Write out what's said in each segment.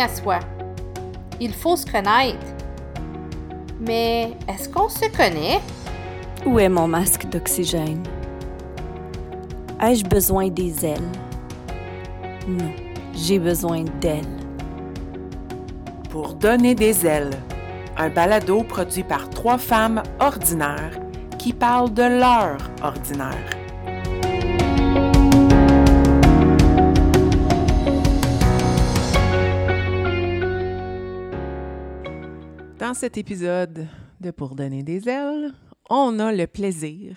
à soi. Il faut se connaître. Mais est-ce qu'on se connaît? Où est mon masque d'oxygène? Ai-je besoin des ailes? Non, j'ai besoin d'elles. Pour donner des ailes, un balado produit par trois femmes ordinaires qui parlent de leur ordinaire. Dans cet épisode de Pour donner des ailes, on a le plaisir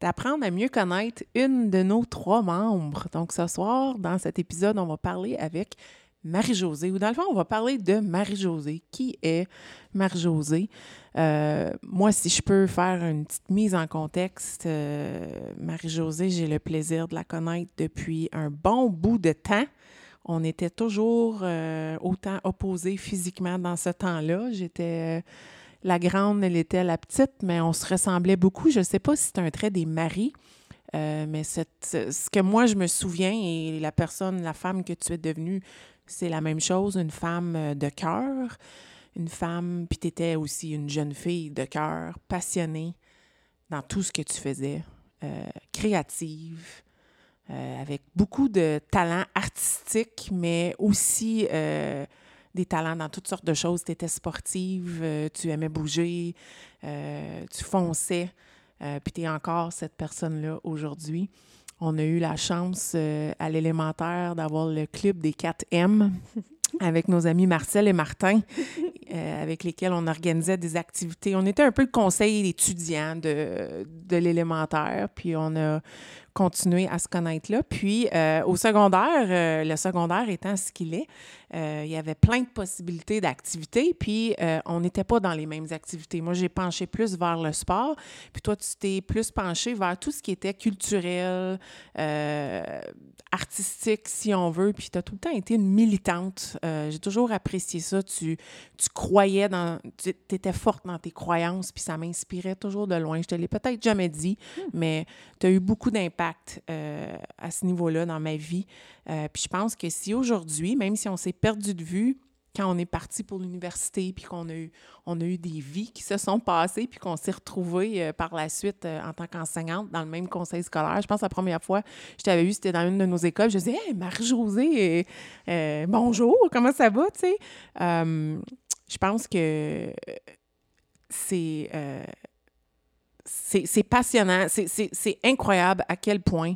d'apprendre à mieux connaître une de nos trois membres. Donc ce soir, dans cet épisode, on va parler avec Marie-Josée, ou dans le fond, on va parler de Marie-Josée. Qui est Marie-Josée? Euh, moi, si je peux faire une petite mise en contexte, euh, Marie-Josée, j'ai le plaisir de la connaître depuis un bon bout de temps. On était toujours euh, autant opposés physiquement dans ce temps-là. J'étais la grande, elle était la petite, mais on se ressemblait beaucoup. Je ne sais pas si c'est un trait des maris, mais ce que moi je me souviens et la personne, la femme que tu es devenue, c'est la même chose, une femme de cœur, une femme, puis tu étais aussi une jeune fille de cœur, passionnée dans tout ce que tu faisais, euh, créative, euh, avec beaucoup de talents artistiques, mais aussi euh, des talents dans toutes sortes de choses. Tu étais sportive, tu aimais bouger, tu fonçais, puis tu es encore cette personne-là aujourd'hui. On a eu la chance à l'élémentaire d'avoir le club des 4M avec nos amis Marcel et Martin, avec lesquels on organisait des activités. On était un peu le conseil étudiant de, de l'élémentaire, puis on a continué à se connaître là. Puis euh, au secondaire, euh, le secondaire étant ce qu'il est, euh, il y avait plein de possibilités d'activités, puis on n'était pas dans les mêmes activités. Moi, j'ai penché plus vers le sport, puis toi, tu t'es plus penché vers tout ce qui était culturel, artistique, si on veut, puis tu as tout le temps été une militante. j'ai toujours apprécié ça. Tu croyais dans... Tu étais forte dans tes croyances, puis ça m'inspirait toujours de loin. Je te l'ai peut-être jamais dit, hmm. mais tu as eu beaucoup d'impact euh, à ce niveau-là dans ma vie. Euh, puis je pense que si aujourd'hui, même si on s'est perdu de vue, quand on est parti pour l'université, puis qu'on a eu, on a eu des vies qui se sont passées, puis qu'on s'est retrouvés euh, par la suite en tant qu'enseignante dans le même conseil scolaire. Je pense que la première fois que je t'avais vu, c'était dans une de nos écoles. Je disais, Hey, Marie-Josée, bonjour, comment ça va, tu sais? Je pense que c'est c'est passionnant, c'est incroyable à quel point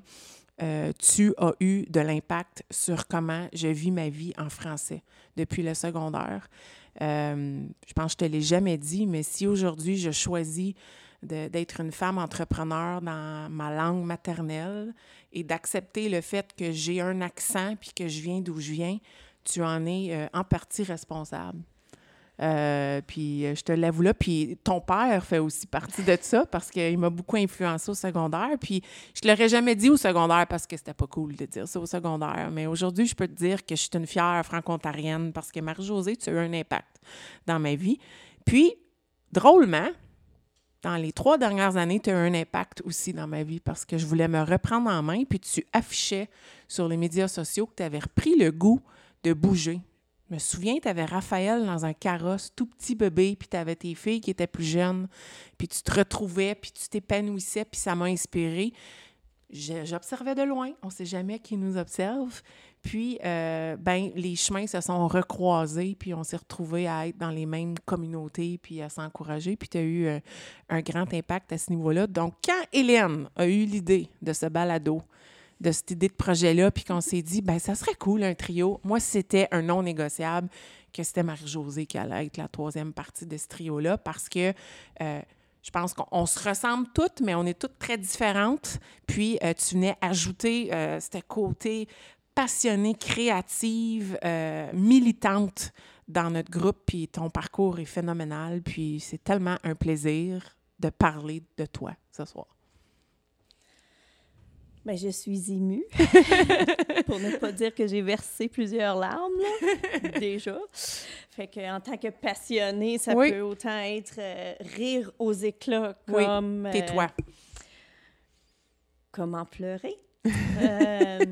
euh, tu as eu de l'impact sur comment je vis ma vie en français depuis le secondaire. Euh, je pense que je te l'ai jamais dit, mais si aujourd'hui je choisis d'être une femme entrepreneur dans ma langue maternelle et d'accepter le fait que j'ai un accent puis que je viens d'où je viens, tu en es euh, en partie responsable. Euh, puis euh, je te l'avoue là. Puis ton père fait aussi partie de ça parce qu'il m'a beaucoup influencé au secondaire. Puis je l'aurais jamais dit au secondaire parce que c'était pas cool de dire ça au secondaire. Mais aujourd'hui, je peux te dire que je suis une fière franco-ontarienne parce que Marie-Josée, tu as eu un impact dans ma vie. Puis, drôlement, dans les trois dernières années, tu as eu un impact aussi dans ma vie parce que je voulais me reprendre en main, puis tu affichais sur les médias sociaux que tu avais repris le goût de bouger, me souviens, tu avais Raphaël dans un carrosse, tout petit bébé, puis tu avais tes filles qui étaient plus jeunes, puis tu te retrouvais, puis tu t'épanouissais, puis ça m'a inspiré. J'observais de loin, on ne sait jamais qui nous observe. Puis, euh, ben, les chemins se sont recroisés, puis on s'est retrouvés à être dans les mêmes communautés, puis à s'encourager. Puis, tu as eu euh, un grand impact à ce niveau-là. Donc, quand Hélène a eu l'idée de ce balado, de cette idée de projet-là, puis qu'on s'est dit, ben ça serait cool un trio. Moi, c'était un non négociable que c'était Marie-Josée qui allait être la troisième partie de ce trio-là parce que euh, je pense qu'on se ressemble toutes, mais on est toutes très différentes. Puis euh, tu venais ajouter euh, ce côté passionnée, créative, militante dans notre groupe. Puis ton parcours est phénoménal. Puis c'est tellement un plaisir de parler de toi ce soir. Bien, je suis émue, pour ne pas dire que j'ai versé plusieurs larmes, déjà. Fait que en tant que passionnée, ça peut autant être euh, rire aux éclats comme... Oui, tais-toi. comment pleurer. Euh,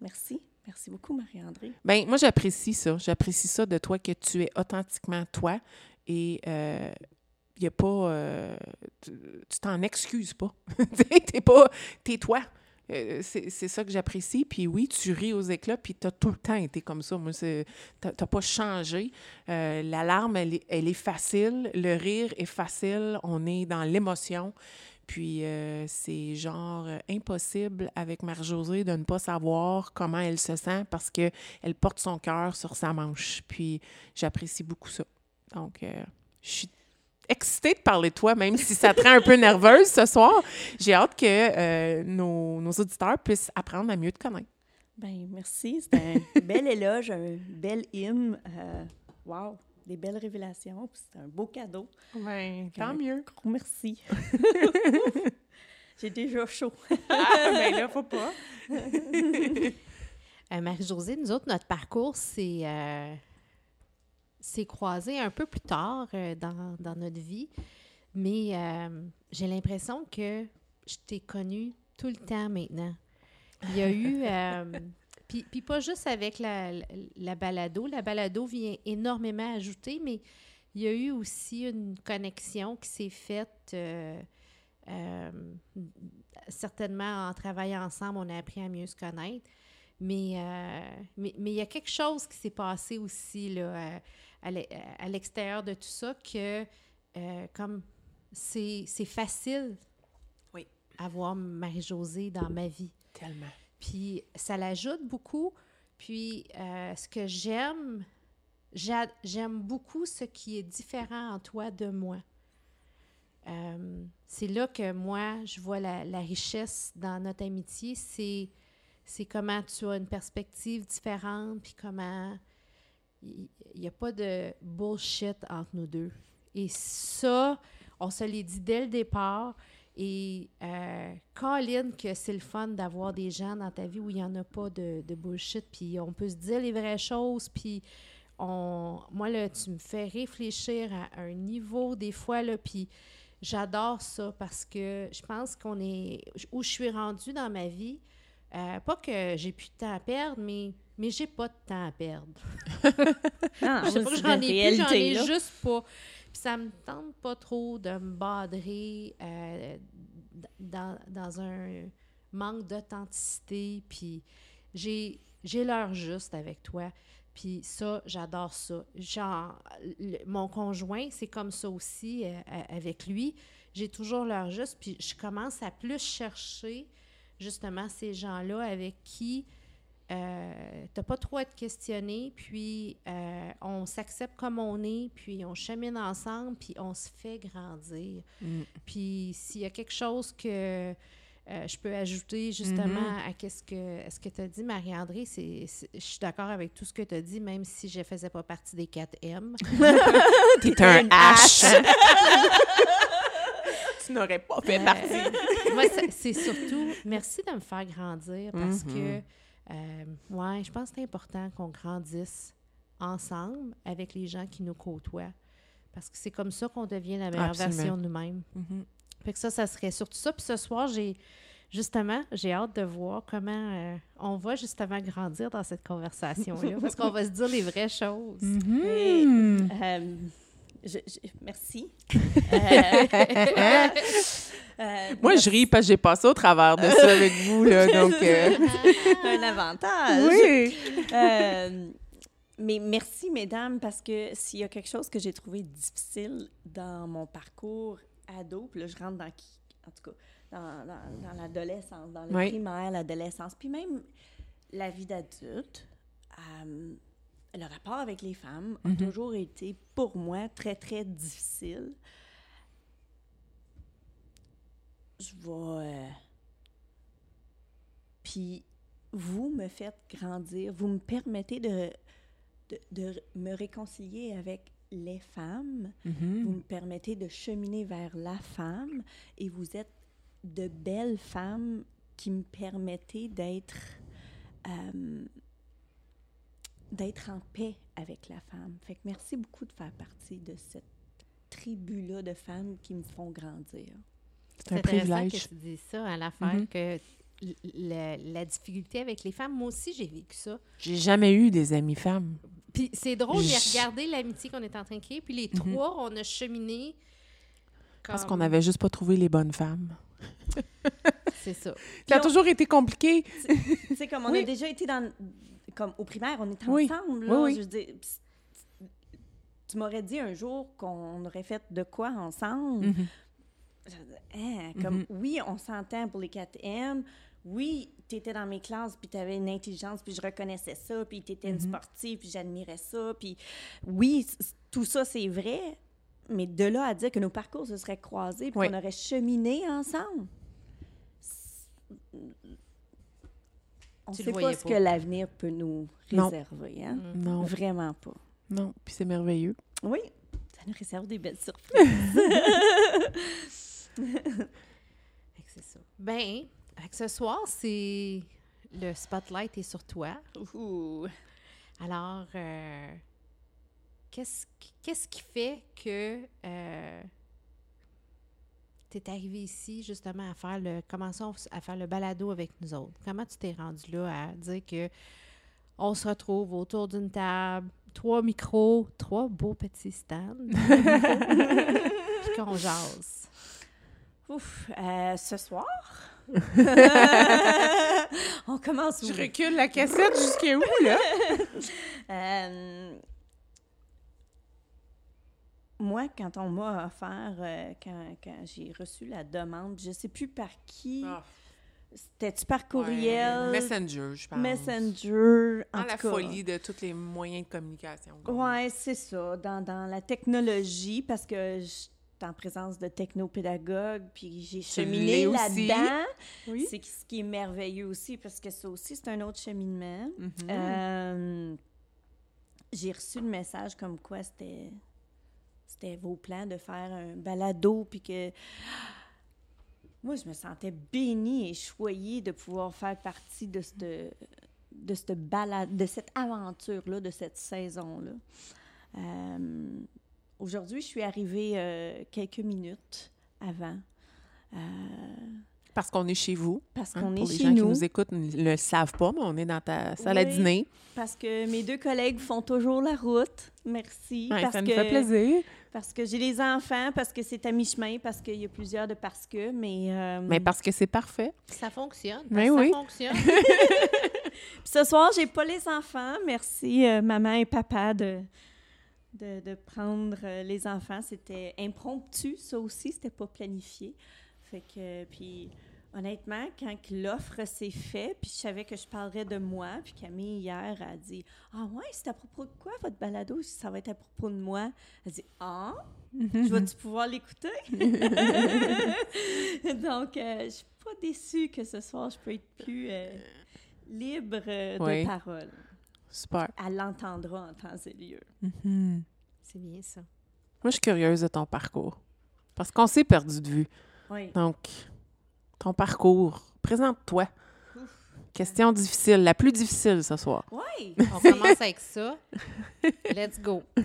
merci. Merci beaucoup, Marie-André. Bien, moi, j'apprécie ça. J'apprécie ça de toi, que tu es authentiquement toi et il n'y a pas. tu t'en excuses pas. t'es pas. T'es toi. Euh, c'est ça que j'apprécie. Puis oui, tu ris aux éclats, puis tu as tout le temps été comme ça. Moi, tu n'as pas changé. Euh, L'alarme, elle, est, facile. Le rire est facile. On est dans l'émotion. Puis euh, c'est genre impossible avec Marie-Josée de ne pas savoir comment elle se sent parce qu'elle porte son cœur sur sa manche. Puis j'apprécie beaucoup ça. Donc, je suis excitée de parler de toi, même si ça te rend un peu nerveuse ce soir. J'ai hâte que euh, nos, nos, auditeurs puissent apprendre à mieux te connaître. Bien, merci. C'est un bel éloge, un bel hymne. Euh, wow! Des belles révélations. C'est un beau cadeau. Bien, tant mieux. Gros merci. J'ai déjà chaud. ah, ben là, faut pas. Euh, Marie-Josée, nous autres, notre parcours, c'est s'est croisé un peu plus tard euh, dans, dans, notre vie, mais euh, j'ai l'impression que je t'ai connue tout le temps maintenant. Il y a eu... Euh, puis, pas juste avec la, la, balado. La balado vient énormément ajouter, mais il y a eu aussi une connexion qui s'est faite... certainement, en travaillant ensemble, on a appris à mieux se connaître. Mais, mais, mais, il y a quelque chose qui s'est passé aussi là, à l'extérieur de tout ça que euh, comme c'est facile oui. à voir Marie-Josée dans ma vie. Tellement. Puis ça l'ajoute beaucoup. Puis euh, ce que j'aime, j'aime beaucoup ce qui est différent en toi de moi. Euh, c'est là que moi, je vois la, la richesse dans notre amitié. C'est comment tu as une perspective différente, puis comment il n'y a pas de bullshit entre nous deux. Et ça, on se l'est dit dès le départ. Et euh, Colin, que c'est le fun d'avoir des gens dans ta vie où il n'y en a pas de, de, bullshit, puis on peut se dire les vraies choses, puis on... Moi, là, tu me fais réfléchir à un niveau des fois, là, puis j'adore ça parce que je pense qu'on est... Où je suis rendue dans ma vie, euh, pas que j'ai plus de temps à perdre, mais mais j'ai pas de temps à perdre. ah, je sais pas que j'en ai plus, j'en ai juste pas. Puis ça me tente pas trop de me badrer euh, dans, dans, un manque d'authenticité. Puis j'ai, j'ai l'heure juste avec toi. Puis ça, j'adore ça. Genre, mon conjoint, c'est comme ça aussi euh, avec lui. J'ai toujours l'heure juste. Puis je commence à plus chercher justement ces gens-là avec qui euh, t'as pas trop à te questionner, puis euh, on s'accepte comme on est, puis on chemine ensemble, puis on se fait grandir. Mm. Puis s'il y a quelque chose que euh, je peux ajouter justement mm-hmm. à ce que, ce que tu as dit, Marie-André, c'est, je suis d'accord avec tout ce que tu as dit, même si je ne faisais pas partie des 4 M. T'es un H. tu n'aurais pas fait partie. moi, c'est surtout, merci de me faire grandir parce mm-hmm. que euh, ouais, je pense que c'est important qu'on grandisse ensemble avec les gens qui nous côtoient. Parce que c'est comme ça qu'on devient la meilleure version de nous-mêmes. Mm Fait que ça, ça serait surtout ça. Puis ce soir, j'ai justement, j'ai hâte de voir comment euh, on va justement grandir dans cette conversation-là. parce qu'on va se dire les vraies choses. Mm merci. Euh, Moi, je ris parce que j'ai passé au travers de ça avec vous, là, donc... Euh. Un avantage. Oui. Euh, mais merci, mesdames, parce que s'il y a quelque chose que j'ai trouvé difficile dans mon parcours ado, puis là, je rentre dans... En tout cas, dans, dans, l'adolescence, dans le primaire, l'adolescence, puis même la vie d'adulte, le rapport avec les femmes a mhm. toujours été, pour moi, très, très difficile. Je vais... Euh, puis vous me faites grandir, vous me permettez de, de, me réconcilier avec les femmes, mhm. vous me permettez de cheminer vers la femme et vous êtes de belles femmes qui me permettez d'être... Euh, d'être en paix avec la femme. Fait que merci beaucoup de faire partie de cette tribu-là de femmes qui me font grandir. C'est un privilège. que tu dis ça à l'affaire mm-hmm. que la, la difficulté avec les femmes. Moi aussi, j'ai vécu ça. J'ai jamais eu des amies femmes. Puis c'est drôle, j'ai regardé l'amitié qu'on est en train de créer, puis les Mhm. trois, on a cheminé. Parce qu'on n'avait juste pas trouvé les bonnes femmes. C'est ça. Ça a on- toujours été compliqué. Tu sais, comme on Oui. a déjà été dans. Comme au primaire, on était Oui. ensemble. Là, Oui, oui. Je tu m'aurais dit un jour qu'on aurait fait de quoi ensemble? Mhm. Dis, Hein, comme, oui, on s'entend pour les 4M. Oui, tu étais dans mes classes, puis tu avais une intelligence, puis je reconnaissais ça, puis tu étais une sportive, puis j'admirais ça. Puis oui, tout ça, c'est vrai. Mais de là à dire que nos parcours se seraient croisés, puis qu'on aurait cheminé ensemble, on ne sait pas ce que l'avenir peut nous Non. réserver. Hein? Non, Vraiment pas. non. Puis c'est merveilleux. Oui, ça nous réserve des belles surprises. C'est ça. Ben, que ce soir, c'est. Le spotlight est sur toi. Ouh. Alors, euh, qu'est-ce qui, qu'est-ce qui fait que tu es arrivé ici justement à faire le. Commençons à faire le balado avec nous autres. Comment tu t'es rendu là à dire que on se retrouve autour d'une table, trois micros, trois beaux petits stands, puis qu'on jase? Ouf, euh, ce soir? On commence où? Je recule la cassette jusqu'à où, là? Euh, moi, quand on m'a offert, euh, quand, quand j'ai reçu la demande, je ne sais plus par qui, Ah, c'était-tu par courriel, ouais, Messenger, je pense. Messenger, en Dans tout la cas. folie de tous les moyens de communication. Oui, c'est ça, dans, dans la technologie, parce que je suis en présence de technopédagogues, puis j'ai cheminé là-dedans. Oui. C'est ce qui est merveilleux aussi, parce que ça aussi, c'est un autre cheminement. Mhm. Euh, j'ai reçu le message comme quoi c'était c'était vos plans de faire un balado puis que moi je me sentais bénie et choyée de pouvoir faire partie de cette de cette balade de cette aventure là de cette saison là aujourd'hui je suis arrivée euh, quelques minutes avant. Euh, Parce qu'on est chez vous. parce hein, qu'on est pour les chez gens nous qui nous écoutent ne le savent pas, mais on est dans ta salle à dîner. Parce que mes deux collègues font toujours la route. Merci. Ouais, parce ça nous que, fait plaisir. Parce que j'ai les enfants, parce que c'est à mi-chemin, parce qu'il y a plusieurs de parce que, mais... euh, Mais parce que c'est parfait. Ça fonctionne. Mais oui. Ça fonctionne. Puis ce soir, j'ai pas les enfants. Merci, euh, maman et papa, de, de, de prendre euh, les enfants. C'était impromptu, ça aussi, c'était pas planifié. Fait que, puis honnêtement, quand l'offre s'est faite, puis je savais que je parlerais de moi, puis Camille, hier, a dit « Ah ouais, c'est à propos de quoi, votre balado? » Ça va être à propos de moi. Elle dit « Ah, je vais-tu pouvoir l'écouter? » Donc, euh, je suis pas déçue que ce soir, je peux être plus euh, libre euh, de Oui. parole. Super. Elle l'entendra en temps et lieu. Mhm. C'est bien ça. Moi, je suis curieuse de ton parcours. Parce qu'on s'est perdu de vue. Oui. Donc, ton parcours, présente-toi. Question difficile, la plus difficile ce soir. Oui! On commence avec ça. Let's go.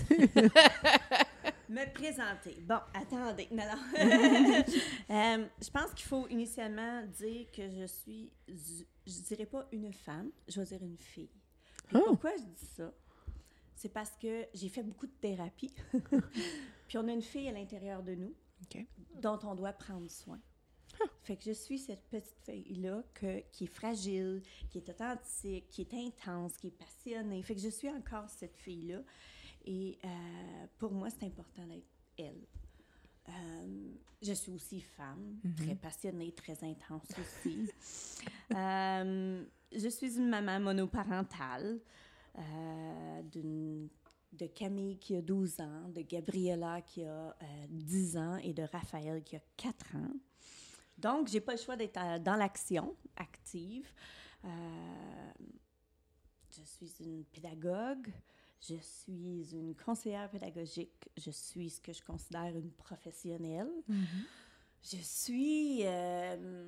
Me présenter. Bon, attendez. Non, non. Euh, je pense qu'il faut initialement dire que je suis, je dirais pas une femme, je vais dire une fille. Ah. Pourquoi je dis ça? C'est parce que j'ai fait beaucoup de thérapie. Puis on a une fille à l'intérieur de nous Dont on doit prendre soin. Fait que je suis cette petite fille-là qui est fragile, qui est authentique, qui est intense, qui est passionnée. Fait que je suis encore cette fille-là. Et euh, pour moi, c'est important d'être elle. Euh, je suis aussi femme, très passionnée, très intense aussi. Euh, je suis une maman monoparentale d'une- de Camille qui a 12 ans, de Gabriella qui a euh, 10 ans et de Raphaël qui a 4 ans. Donc, j'ai pas le choix d'être euh, dans l'action active. Euh, je suis une pédagogue, je suis une conseillère pédagogique, je suis ce que je considère une professionnelle. Je suis, euh,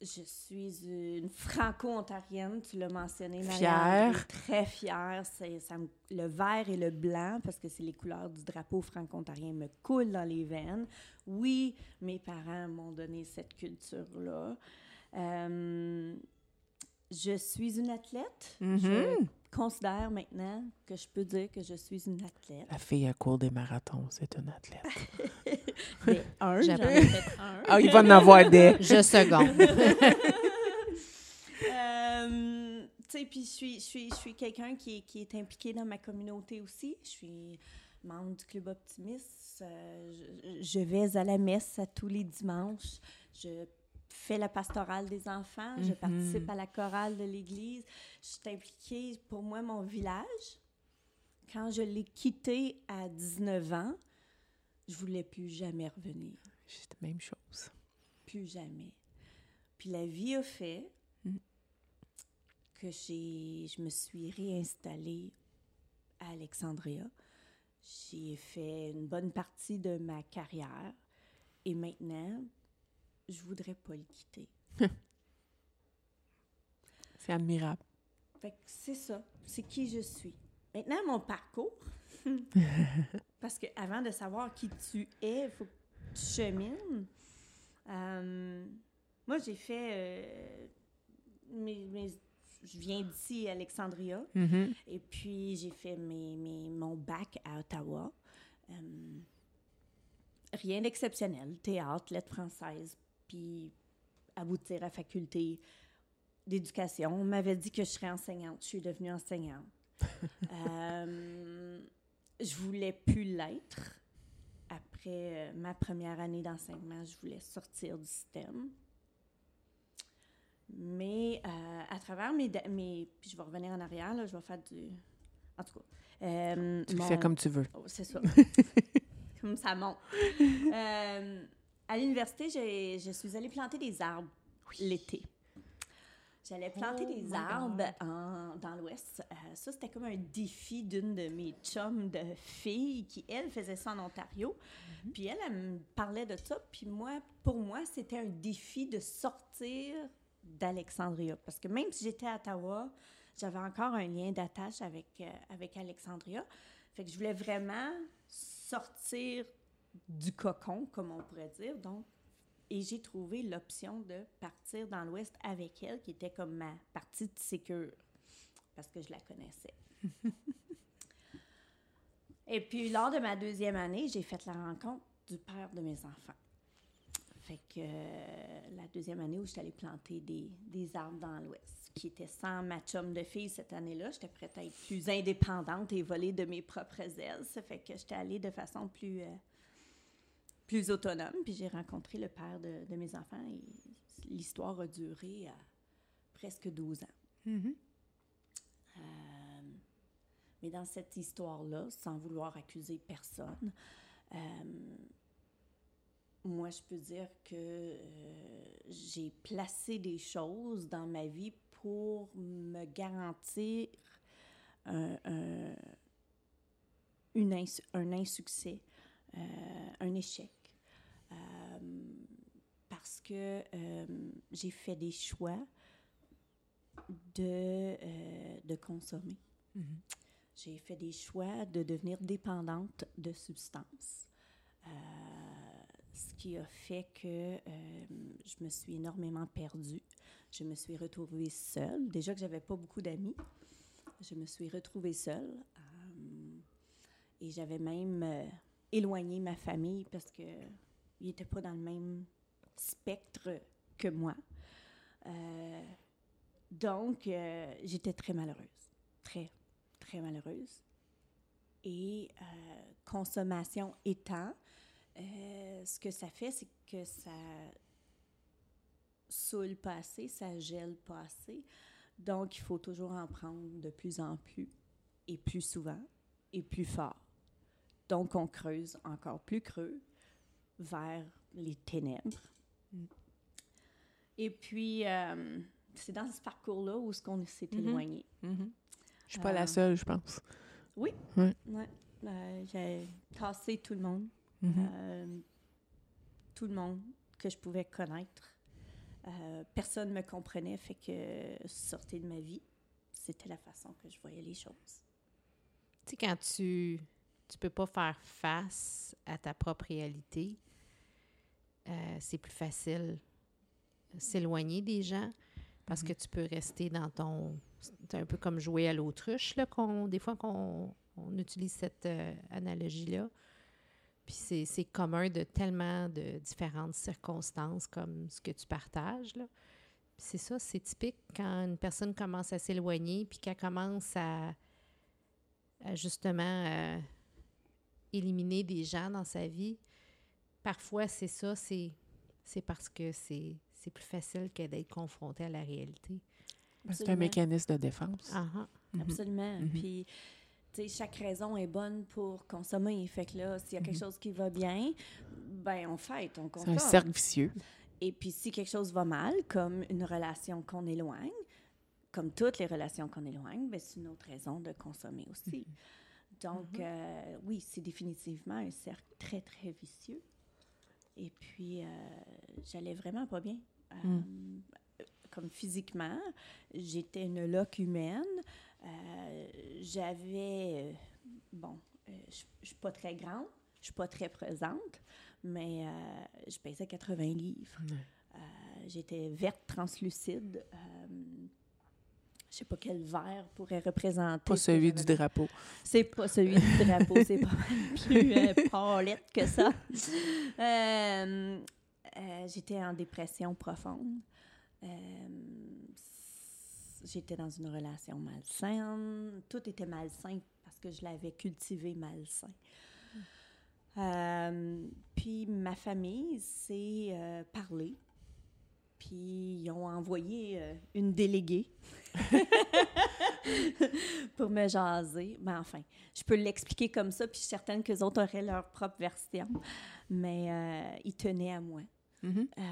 je suis une franco-ontarienne, tu l'as mentionné, Marianne. Fière. Très fière. Ça me- le vert et le blanc, parce que c'est les couleurs du drapeau franco-ontarien, me coulent dans les veines. Oui, mes parents m'ont donné cette culture-là. Euh, je suis une athlète. Mhm. Je considère maintenant que je peux dire que je suis une athlète. La fille à court des marathons, c'est une athlète. Mais un, j'en J'appelle. ai fait un. Ah, il va en avoir des. Je seconde. Euh, tu sais, puis je suis, je suis, je suis quelqu'un qui, est- qui est impliqué dans ma communauté aussi. Je suis membre du Club Optimiste. Euh, je, je vais à la messe à tous les dimanches. Je fais la pastorale des enfants. Je Mhm. participe à la chorale de l'église. Je suis impliquée, pour moi, mon village. Quand je l'ai quitté à 19 ans, je voulais plus jamais revenir C'est la même chose. plus jamais. Puis la vie a fait Mm. que je me suis réinstallée à Alexandria. J'ai fait une bonne partie de ma carrière et maintenant, je voudrais pas le quitter. C'est admirable. Fait que c'est ça, c'est qui je suis. Maintenant, mon parcours, parce que avant de savoir qui tu es, il faut que tu chemines. Euh, moi, j'ai fait... euh, mes- mes- je viens d'ici, Alexandria, Mhm. et puis j'ai fait mes, mes- mon bac à Ottawa. Euh, rien d'exceptionnel, théâtre, lettres françaises, puis aboutir à faculté d'éducation. On m'avait dit que je serais enseignante. Je suis devenue enseignante. euh, je voulais plus l'être. Après euh, ma première année d'enseignement, je voulais sortir du système. Mais euh, à travers mes, mes... Puis je vais revenir en arrière, là, je vais faire du... En tout cas. euh, Tu mon- fais comme tu veux. Oh, c'est ça. comme ça monte. À l'université, je suis allée planter des arbres l'été. J'allais planter Oh des arbres en- dans l'Ouest. Euh, ça, c'était comme un défi d'une de mes chums de filles qui, elle, faisait ça en Ontario. Puis elle, elle me parlait de ça. Puis moi, pour moi, c'était un défi de sortir d'Alexandria. Parce que même si j'étais à Ottawa, j'avais encore un lien d'attache avec, euh, avec Alexandria. Fait que je voulais vraiment sortir du cocon, comme on pourrait dire. Donc, et j'ai trouvé l'option de partir dans l'Ouest avec elle, qui était comme ma partie de sécure, parce que je la connaissais. et puis, lors de ma deuxième année, j'ai fait la rencontre du père de mes enfants. Fait que euh, la deuxième année où j'étais allée planter des, des arbres dans l'Ouest, qui était sans ma chum de fille cette année-là, j'étais prête à être plus indépendante et voler de mes propres ailes. Ça fait que j'étais allée de façon plus, euh, plus autonome. Puis j'ai rencontré le père de, de mes enfants et l'histoire a duré presque 12 ans. Mhm. Euh, mais dans cette histoire-là, sans vouloir accuser personne, euh, moi, je peux dire que euh, j'ai placé des choses dans ma vie pour me garantir un, un- une ins- un insuccès, euh, un échec. Parce que euh, j'ai fait des choix de, euh, de consommer. Mhm. J'ai fait des choix de devenir dépendante de substances. Euh, ce qui a fait que je me suis énormément perdue. Je me suis retrouvée seule. Déjà que j'avais pas beaucoup d'amis, je me suis retrouvée seule. Et j'avais même éloigné ma famille parce que ils n'étaient pas dans le même spectre que moi. Euh, donc, euh, j'étais très malheureuse. Très, très malheureuse. Et euh, consommation étant, ce que ça fait, c'est que ça saoule pas assez, ça gèle pas assez. Donc, il faut toujours en prendre de plus en plus, et plus souvent, et plus fort. Donc, on creuse encore plus creux vers les ténèbres. Mm. Et puis, euh, c'est dans ce parcours-là où ce qu'on s'est Mhm. éloigné. Mhm. Je suis pas Euh, la seule, je pense. Ouais, euh, j'ai tassé tout le monde. Mhm. Euh, tout le monde que je pouvais connaître. Euh, personne ne me comprenait, fait que sortir de ma vie, c'était la façon que je voyais les choses. Tu sais, quand tu tu peux pas faire face à ta propre réalité, euh, c'est plus facile s'éloigner des gens parce que tu peux rester dans ton... C'est un peu comme jouer à l'autruche, là, qu'on, des fois qu'on on utilise cette euh, analogie-là. Puis c'est, c'est commun de tellement de différentes circonstances comme ce que tu partages, c'est ça, c'est typique quand une personne commence à s'éloigner puis qu'elle commence à, à justement euh, éliminer des gens dans sa vie. Parfois, c'est ça, c'est, c'est parce que c'est, c'est plus facile que d'être confronté à la réalité. C'est un mécanisme de défense. Ah, ah. Mhm. Absolument. Mhm. Puis, tu sais, chaque raison est bonne pour consommer. Fait que là, s'il y a quelque Mhm. chose qui va bien, ben on fête, on C'est consomme. un cercle vicieux. Et puis, si quelque chose va mal, comme une relation qu'on éloigne, comme toutes les relations qu'on éloigne, ben, c'est une autre raison de consommer aussi. Donc, euh, oui, c'est définitivement un cercle très, très vicieux. Et puis, euh, j'allais vraiment pas bien. Euh, Mm. Comme physiquement, j'étais une loque humaine. Euh, J'avais, bon, je suis pas très grande, je suis pas très présente, mais je pesais 80 livres. Euh, J'étais verte translucide. Euh, je sais pas quel vert pourrait représenter. Pas celui du drapeau. c'est pas celui du drapeau, c'est pas plus euh, que ça. Euh, euh, J'étais en dépression profonde. Euh, J'étais dans une relation malsaine. Tout était malsain parce que je l'avais cultivé malsain. Euh, puis ma famille s'est euh, parlé. Puis ils ont envoyé une déléguée pour me jaser. Mais enfin, je peux l'expliquer comme ça, puis je suis certaine que les autres auraient leur propre version. Mais euh, ils tenaient à moi. Mhm. Euh,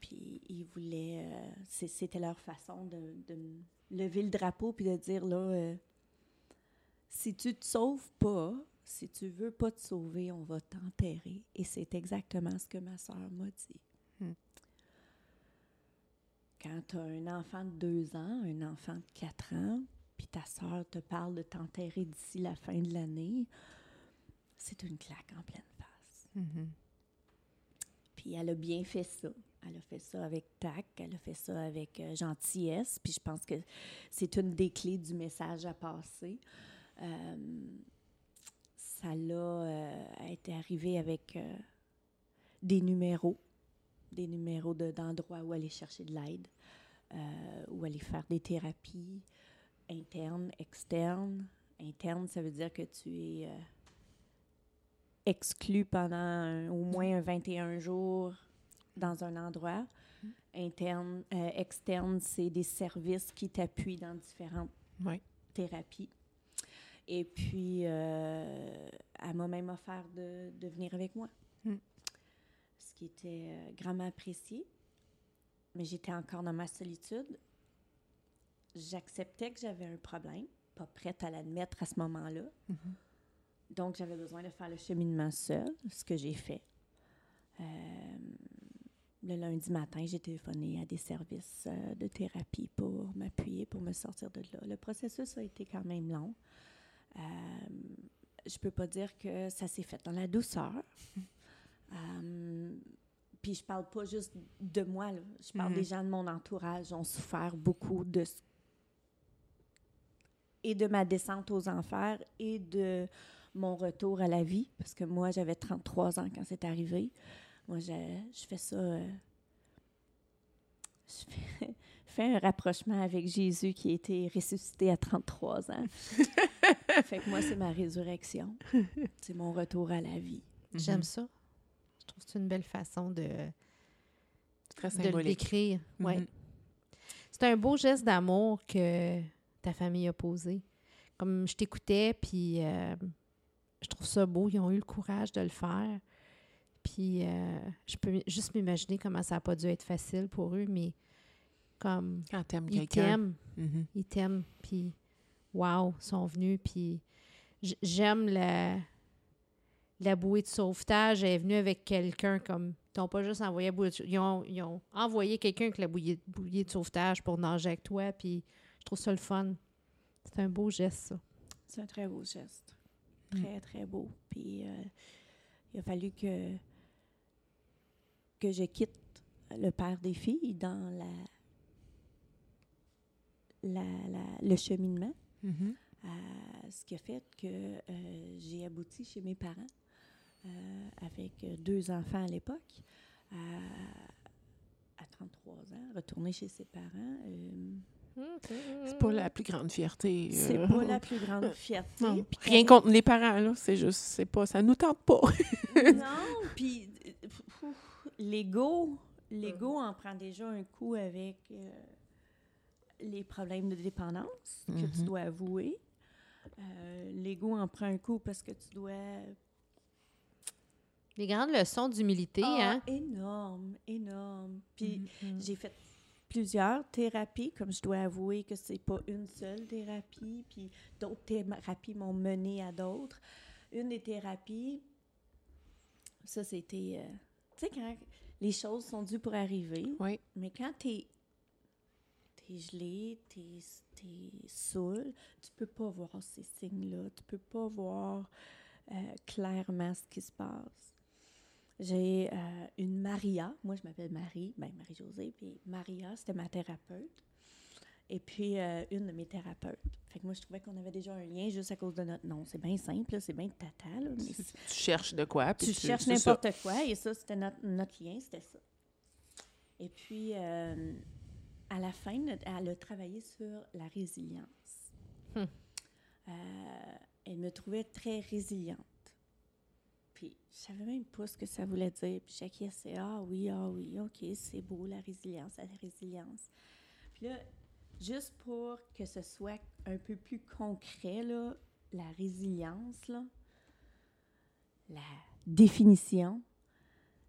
puis ils voulaient. euh, C'était leur façon de, lever le drapeau puis de dire là, euh, si tu te sauves pas, si tu veux pas te sauver, on va t'enterrer. Et c'est exactement ce que ma soeur m'a dit. Quand tu as un enfant de deux ans, un enfant de quatre ans, puis ta soeur te parle de t'enterrer d'ici la fin de l'année, c'est une claque en pleine face. Mhm. Puis elle a bien fait ça. Elle a fait ça avec tact, elle a fait ça avec euh, gentillesse. Puis je pense que c'est une des clés du message à passer. Euh, ça l'a euh, été arrivé avec des numéros, des numéros de- d'endroits où aller chercher de l'aide, euh, où aller faire des thérapies internes, externes. Interne, ça veut dire que tu es euh, exclu pendant un- au moins un 21 jours dans un endroit. Interne, euh, externe, c'est des services qui t'appuient dans différentes thérapies. Et puis, euh, elle m'a même offert de, de venir avec moi, Mm. ce qui était euh, grandement apprécié. Mais j'étais encore dans ma solitude. J'acceptais que j'avais un problème, pas prête à l'admettre à ce moment-là. Mhm. Donc, j'avais besoin de faire le cheminement seul, ce que j'ai fait. Euh, le lundi matin, j'ai téléphoné à des services euh, de thérapie pour m'appuyer, pour me sortir de là. Le processus a été quand même long. Euh, je peux pas dire que ça s'est fait dans la douceur. Euh, puis je parle pas juste de moi, là. je parle Mhm. des gens de mon entourage ont souffert beaucoup de ce- et de ma descente aux enfers et de mon retour à la vie, parce que moi, j'avais 33 ans quand c'est arrivé. Moi, je, je fais ça... euh, je fais, je fais un rapprochement avec Jésus qui a été ressuscité à 33 ans. fait que moi, c'est ma résurrection. C'est mon retour à la vie. J'aime Mhm. ça. Je trouve que c'est une belle façon de, Très de le symbolique. décrire. Ouais. Mhm. C'est un beau geste d'amour que ta famille a posé. Comme je t'écoutais, puis euh, je trouve ça beau. Ils ont eu le courage de le faire. Puis euh, je peux juste m'imaginer comment ça n'a pas dû être facile pour eux, mais comme Quand t'aimes ils t'aiment, Mhm. ils t'aiment, puis wow, ils sont venus, puis j'aime la, la bouée de sauvetage. Est venue avec quelqu'un comme. Ils n'ont pas juste envoyé la bouée de, ils, ont, ils ont envoyé quelqu'un avec la bouée, bouée de sauvetage pour nager avec toi, puis je trouve ça le fun. C'est un beau geste, ça. C'est un très beau geste. Mm. Très, très beau. Puis euh, il a fallu que, que je quitte le père des filles dans la, la, la- le cheminement. Mhm. Euh, ce qui a fait que euh, j'ai abouti chez mes parents euh, avec euh, deux enfants à l'époque. À 33 ans, retourner chez ses parents, euh, C'est pas la plus grande fierté. c'est euh, pas la plus grande fierté. Non, rien quand- contre les parents, là. C'est juste, c'est pas, ça nous tente pas. non, puis l'ego, l'ego en prend déjà un coup avec euh, les problèmes de dépendance que tu Mhm. dois avouer. Euh, l'ego en prend un coup parce que tu dois Des grandes leçons d'humilité, Ah, hein? énorme, énorme. Puis Mhm. j'ai fait plusieurs thérapies, comme je dois avouer que c'est pas une seule thérapie, puis d'autres thérapies m'ont mené à d'autres. Une des thérapies, ça c'était, euh, tu sais, quand les choses sont dues pour arriver, Oui. mais quand t'es es gelé, t'es es saoul, tu peux pas voir ces signes-là, tu peux pas voir euh, clairement ce qui se passe. J'ai euh, une Maria, moi je m'appelle Marie, ben Marie-Josée, puis Maria, c'était ma thérapeute. Et puis euh, une de mes thérapeutes. Fait que moi je trouvais qu'on avait déjà un lien juste à cause de notre nom. C'est bien simple, c'est bien tata, là, mais Tu, tu cherches de quoi. puis tu cherches n'importe quoi, et ça, c'était notre, notre lien, c'était ça. Et puis, euh, à la fin, elle a travaillé sur la résilience. Hmm. Euh, elle me trouvait très résiliente. Puis, je savais même pas ce que ça voulait dire. Puis, j'acquiesçais, ah oui, ah oui, OK, c'est beau, la résilience, la résilience. Puis là, juste pour que ce soit un peu plus concret, là, la résilience, la définition,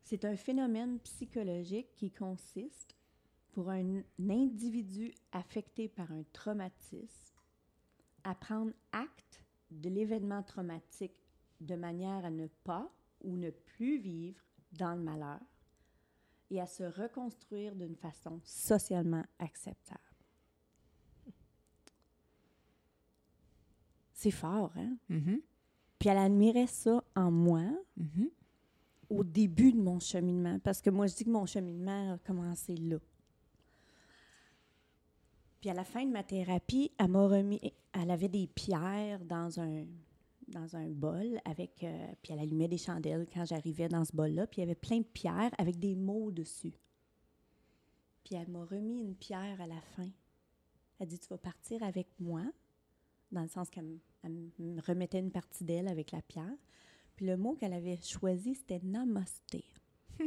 c'est un phénomène psychologique qui consiste pour un individu affecté par un traumatisme à prendre acte de l'événement traumatique de manière à ne pas ou ne plus vivre dans le malheur et à se reconstruire d'une façon socialement acceptable. C'est fort, hein? Mhm. Puis elle admirait ça en moi Mhm. au début de mon cheminement, parce que moi, je dis que mon cheminement a commencé là. Puis à la fin de ma thérapie, elle m'a remis, elle avait des pierres dans un, dans un bol avec, euh, puis elle allumait des chandelles quand j'arrivais dans ce bol-là, puis il y avait plein de pierres avec des mots dessus. Puis elle m'a remis une pierre à la fin. Elle dit, tu vas partir avec moi, dans le sens qu'elle me- remettait une partie d'elle avec la pierre. Puis le mot qu'elle avait choisi, c'était namasté.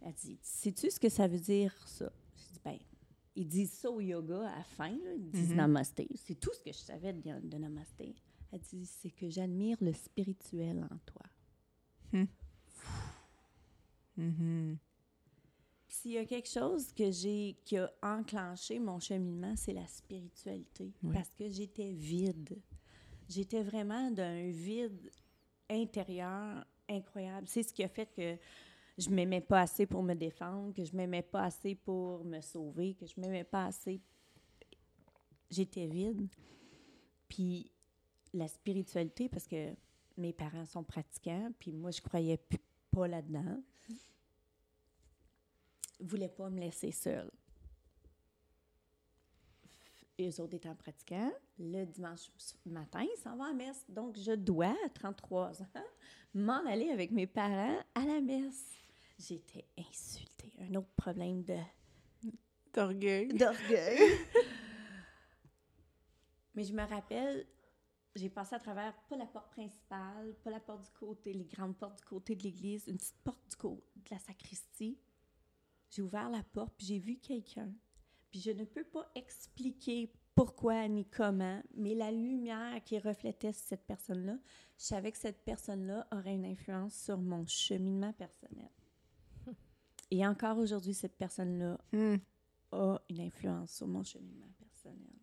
Elle dit Sais-tu ce que ça veut dire, ça Je dis Ben, ils disent ça au yoga à la fin, là, ils disent Mhm. namasté. C'est tout ce que je savais de, de namasté. Elle dit C'est que j'admire le spirituel en toi. Mhm. Puis S'il y a quelque chose que j'ai qui a enclenché mon cheminement, c'est la spiritualité. Oui. Parce que j'étais vide. J'étais vraiment d'un vide intérieur incroyable. C'est ce qui a fait que je m'aimais pas assez pour me défendre, que je m'aimais pas assez pour me sauver, que je m'aimais pas assez. J'étais vide. Puis la spiritualité, parce que mes parents sont pratiquants, puis moi, je croyais pas là-dedans voulaient pas me laisser seule. Eux autres étant pratiquants, le dimanche matin, ils s'en vont à messe. Donc, je dois, à 33 ans, m'en aller avec mes parents à la messe. J'étais insultée. Un autre problème de D'orgueil. d'orgueil. Mais je me rappelle, j'ai passé à travers pas la porte principale, pas la porte du côté, les grandes portes du côté de l'église, une petite porte du côté de la sacristie. J'ai ouvert la porte, puis j'ai vu quelqu'un. Puis je ne peux pas expliquer pourquoi ni comment, mais la lumière qui reflétait sur cette personne-là, je savais que cette personne-là aurait une influence sur mon cheminement personnel. Et encore aujourd'hui, cette personne-là Hmm. a une influence sur mon cheminement personnel.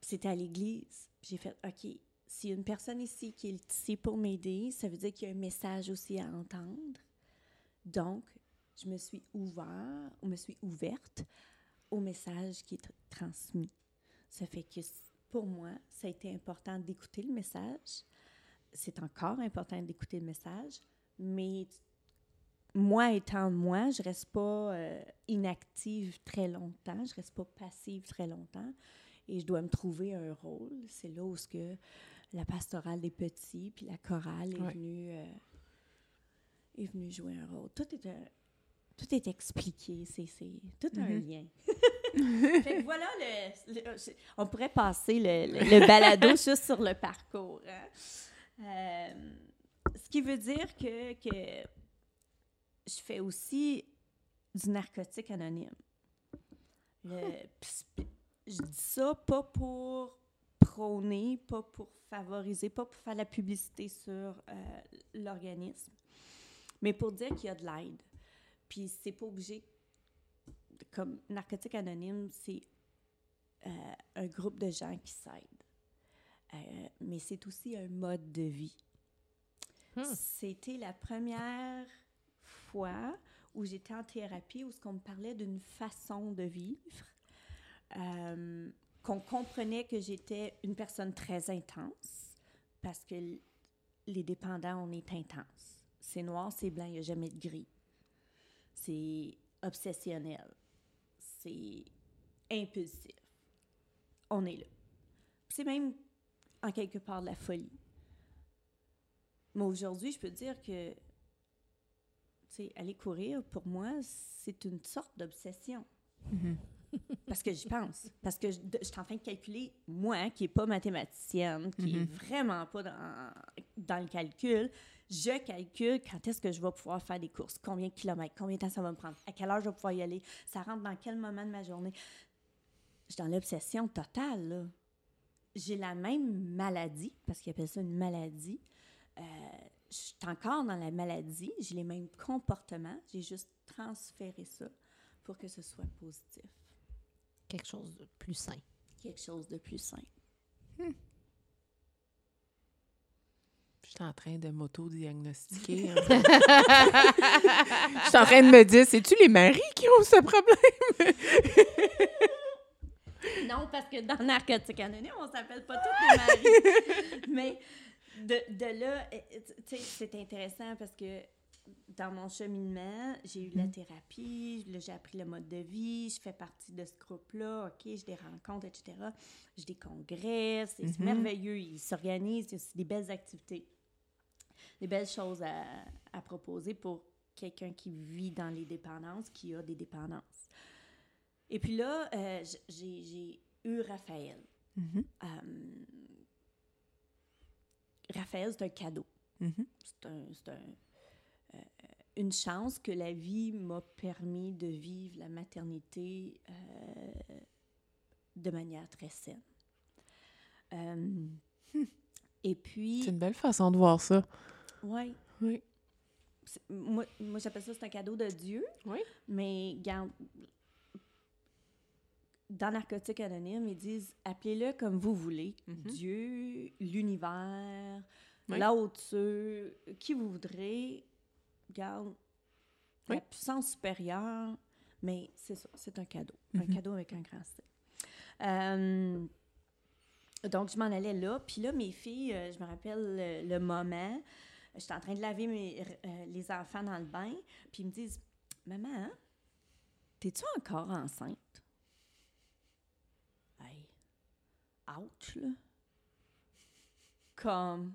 C'était à l'église. J'ai fait, OK, a une personne ici qui est ici pour m'aider, ça veut dire qu'il y a un message aussi à entendre. Donc, je me suis ouvert, ou me suis ouverte au message qui est tr- transmis. Ça fait que pour moi, ça a été important d'écouter le message. C'est encore important d'écouter le message, mais moi étant moi, je reste pas euh, inactive très longtemps, je reste pas passive très longtemps et je dois me trouver un rôle. C'est là où ce que la pastorale des petits puis la chorale est venue euh, est venue jouer un rôle. Tout est tout est expliqué, c'est tout un mm-hmm. lien. fait que voilà, le, on pourrait passer le, le, balado juste sur le parcours. Hein. Euh, ce qui veut dire que, que je fais aussi du narcotique anonyme. Je dis ça pas pour prôner, pas pour favoriser, pas pour faire la publicité sur euh, l'organisme, mais pour dire qu'il y a de l'aide. Puis c'est pas obligé, comme Narcotique Anonyme, c'est euh, un groupe de gens qui s'aident. Euh, mais c'est aussi un mode de vie. Hmm. C'était la première fois où j'étais en thérapie, où on me parlait d'une façon de vivre, euh, qu'on comprenait que j'étais une personne très intense, parce que les dépendants, on est intense. C'est noir, c'est blanc, il n'y a jamais de gris. C'est obsessionnel. C'est impulsif. On est là. C'est même en quelque part de la folie. Mais aujourd'hui, je peux dire que aller courir, pour moi, c'est une sorte d'obsession. Mm-hmm. Parce que j'y pense. Parce que je, suis en train de calculer, moi, qui n'ai pas mathématicienne, qui n'est mm-hmm. vraiment pas dans, dans, le calcul, je calcule quand est-ce que je vais pouvoir faire des courses, combien de kilomètres, combien de temps ça va me prendre, à quelle heure je vais pouvoir y aller, ça rentre dans quel moment de ma journée. Je suis dans l'obsession totale, là. J'ai la même maladie, parce qu'ils appellent ça une maladie. Euh, je suis encore dans la maladie, j'ai les mêmes comportements, j'ai juste transféré ça pour que ce soit positif. Quelque chose de plus sain. Quelque chose de plus sain. Hmm. Je suis en train de m'auto-diagnostiquer. je suis en train de me dire, c'est-tu les maris qui ont ce problème? non, parce que dans Narcotique Anonyme, on s'appelle pas tous les maris. Mais de, de là, eh, c'est intéressant parce que dans mon cheminement, j'ai eu la mm-hmm. thérapie, j'ai appris le mode de vie, je fais partie de ce groupe-là, OK, j'ai des rencontres, etc. J'ai des congrès, c'est mm-hmm. merveilleux, ils s'organisent, c'est des belles activités, des belles choses à, à proposer pour quelqu'un qui vit dans les dépendances, qui a des dépendances. Et puis là, euh, j'ai eu Raphaël. Mm-hmm. Euh, Raphaël, c'est un cadeau. Mm-hmm. C'est un, une chance que la vie m'a permis de vivre la maternité euh, de manière très saine. Euh, et puis... C'est une belle façon de voir ça. Ouais. Oui. Moi, moi j'appelle ça c'est un cadeau de Dieu. Oui. Mais dans Narcotique Anonyme, ils disent appelez-le comme vous voulez. Mhm. Dieu, l'univers, là au-dessus, qui vous voudrez. La puissance supérieure. Mais c'est ça, c'est un cadeau. Un mhm. cadeau avec un grand C. Euh, donc, je m'en allais là. Puis là, mes filles, euh, je me rappelle le, moment, j'étais en train de laver mes, euh, les enfants dans le bain. Puis ils me disent Maman, t'es-tu encore enceinte ouch, là. Comme,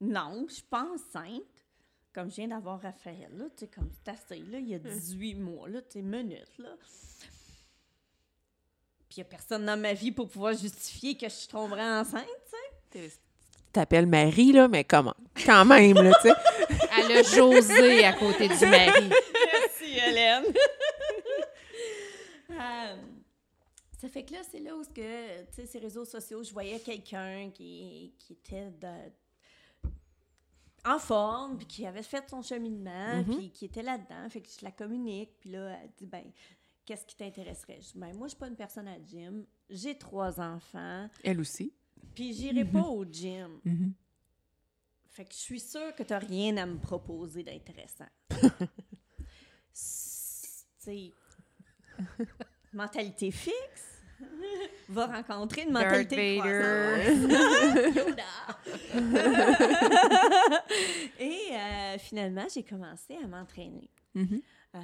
non, je suis pas enceinte. Comme je viens d'avoir Raphaël, là, tu sais, comme c'est assez, là, il y a 18 hum. mois, là, tu sais, minutes, là. Puis il n'y a personne dans ma vie pour pouvoir justifier que je tomberais enceinte, tu sais. T'appelles Marie, là, mais comment? Quand même, là, tu sais. Elle a José à côté du mari. Merci, Hélène. Euh, ça fait que là, c'est là où, que, tu sais, ces réseaux sociaux, je voyais quelqu'un qui, qui était en forme, puis qui avait fait son cheminement, mm-hmm. puis qui était là-dedans. Fait que je la communique, puis là, elle dit, ben, qu'est-ce qui t'intéresserait? Je dis, ben, moi, je suis pas une personne à gym. J'ai trois enfants. Elle aussi. Puis j'irai mm-hmm. pas au gym. Mm-hmm. Fait que je suis sûre que tu n'as rien à me proposer d'intéressant. tu mentalité fixe va rencontrer une mentalité Et euh, finalement, j'ai commencé à m'entraîner. Mhm. Euh,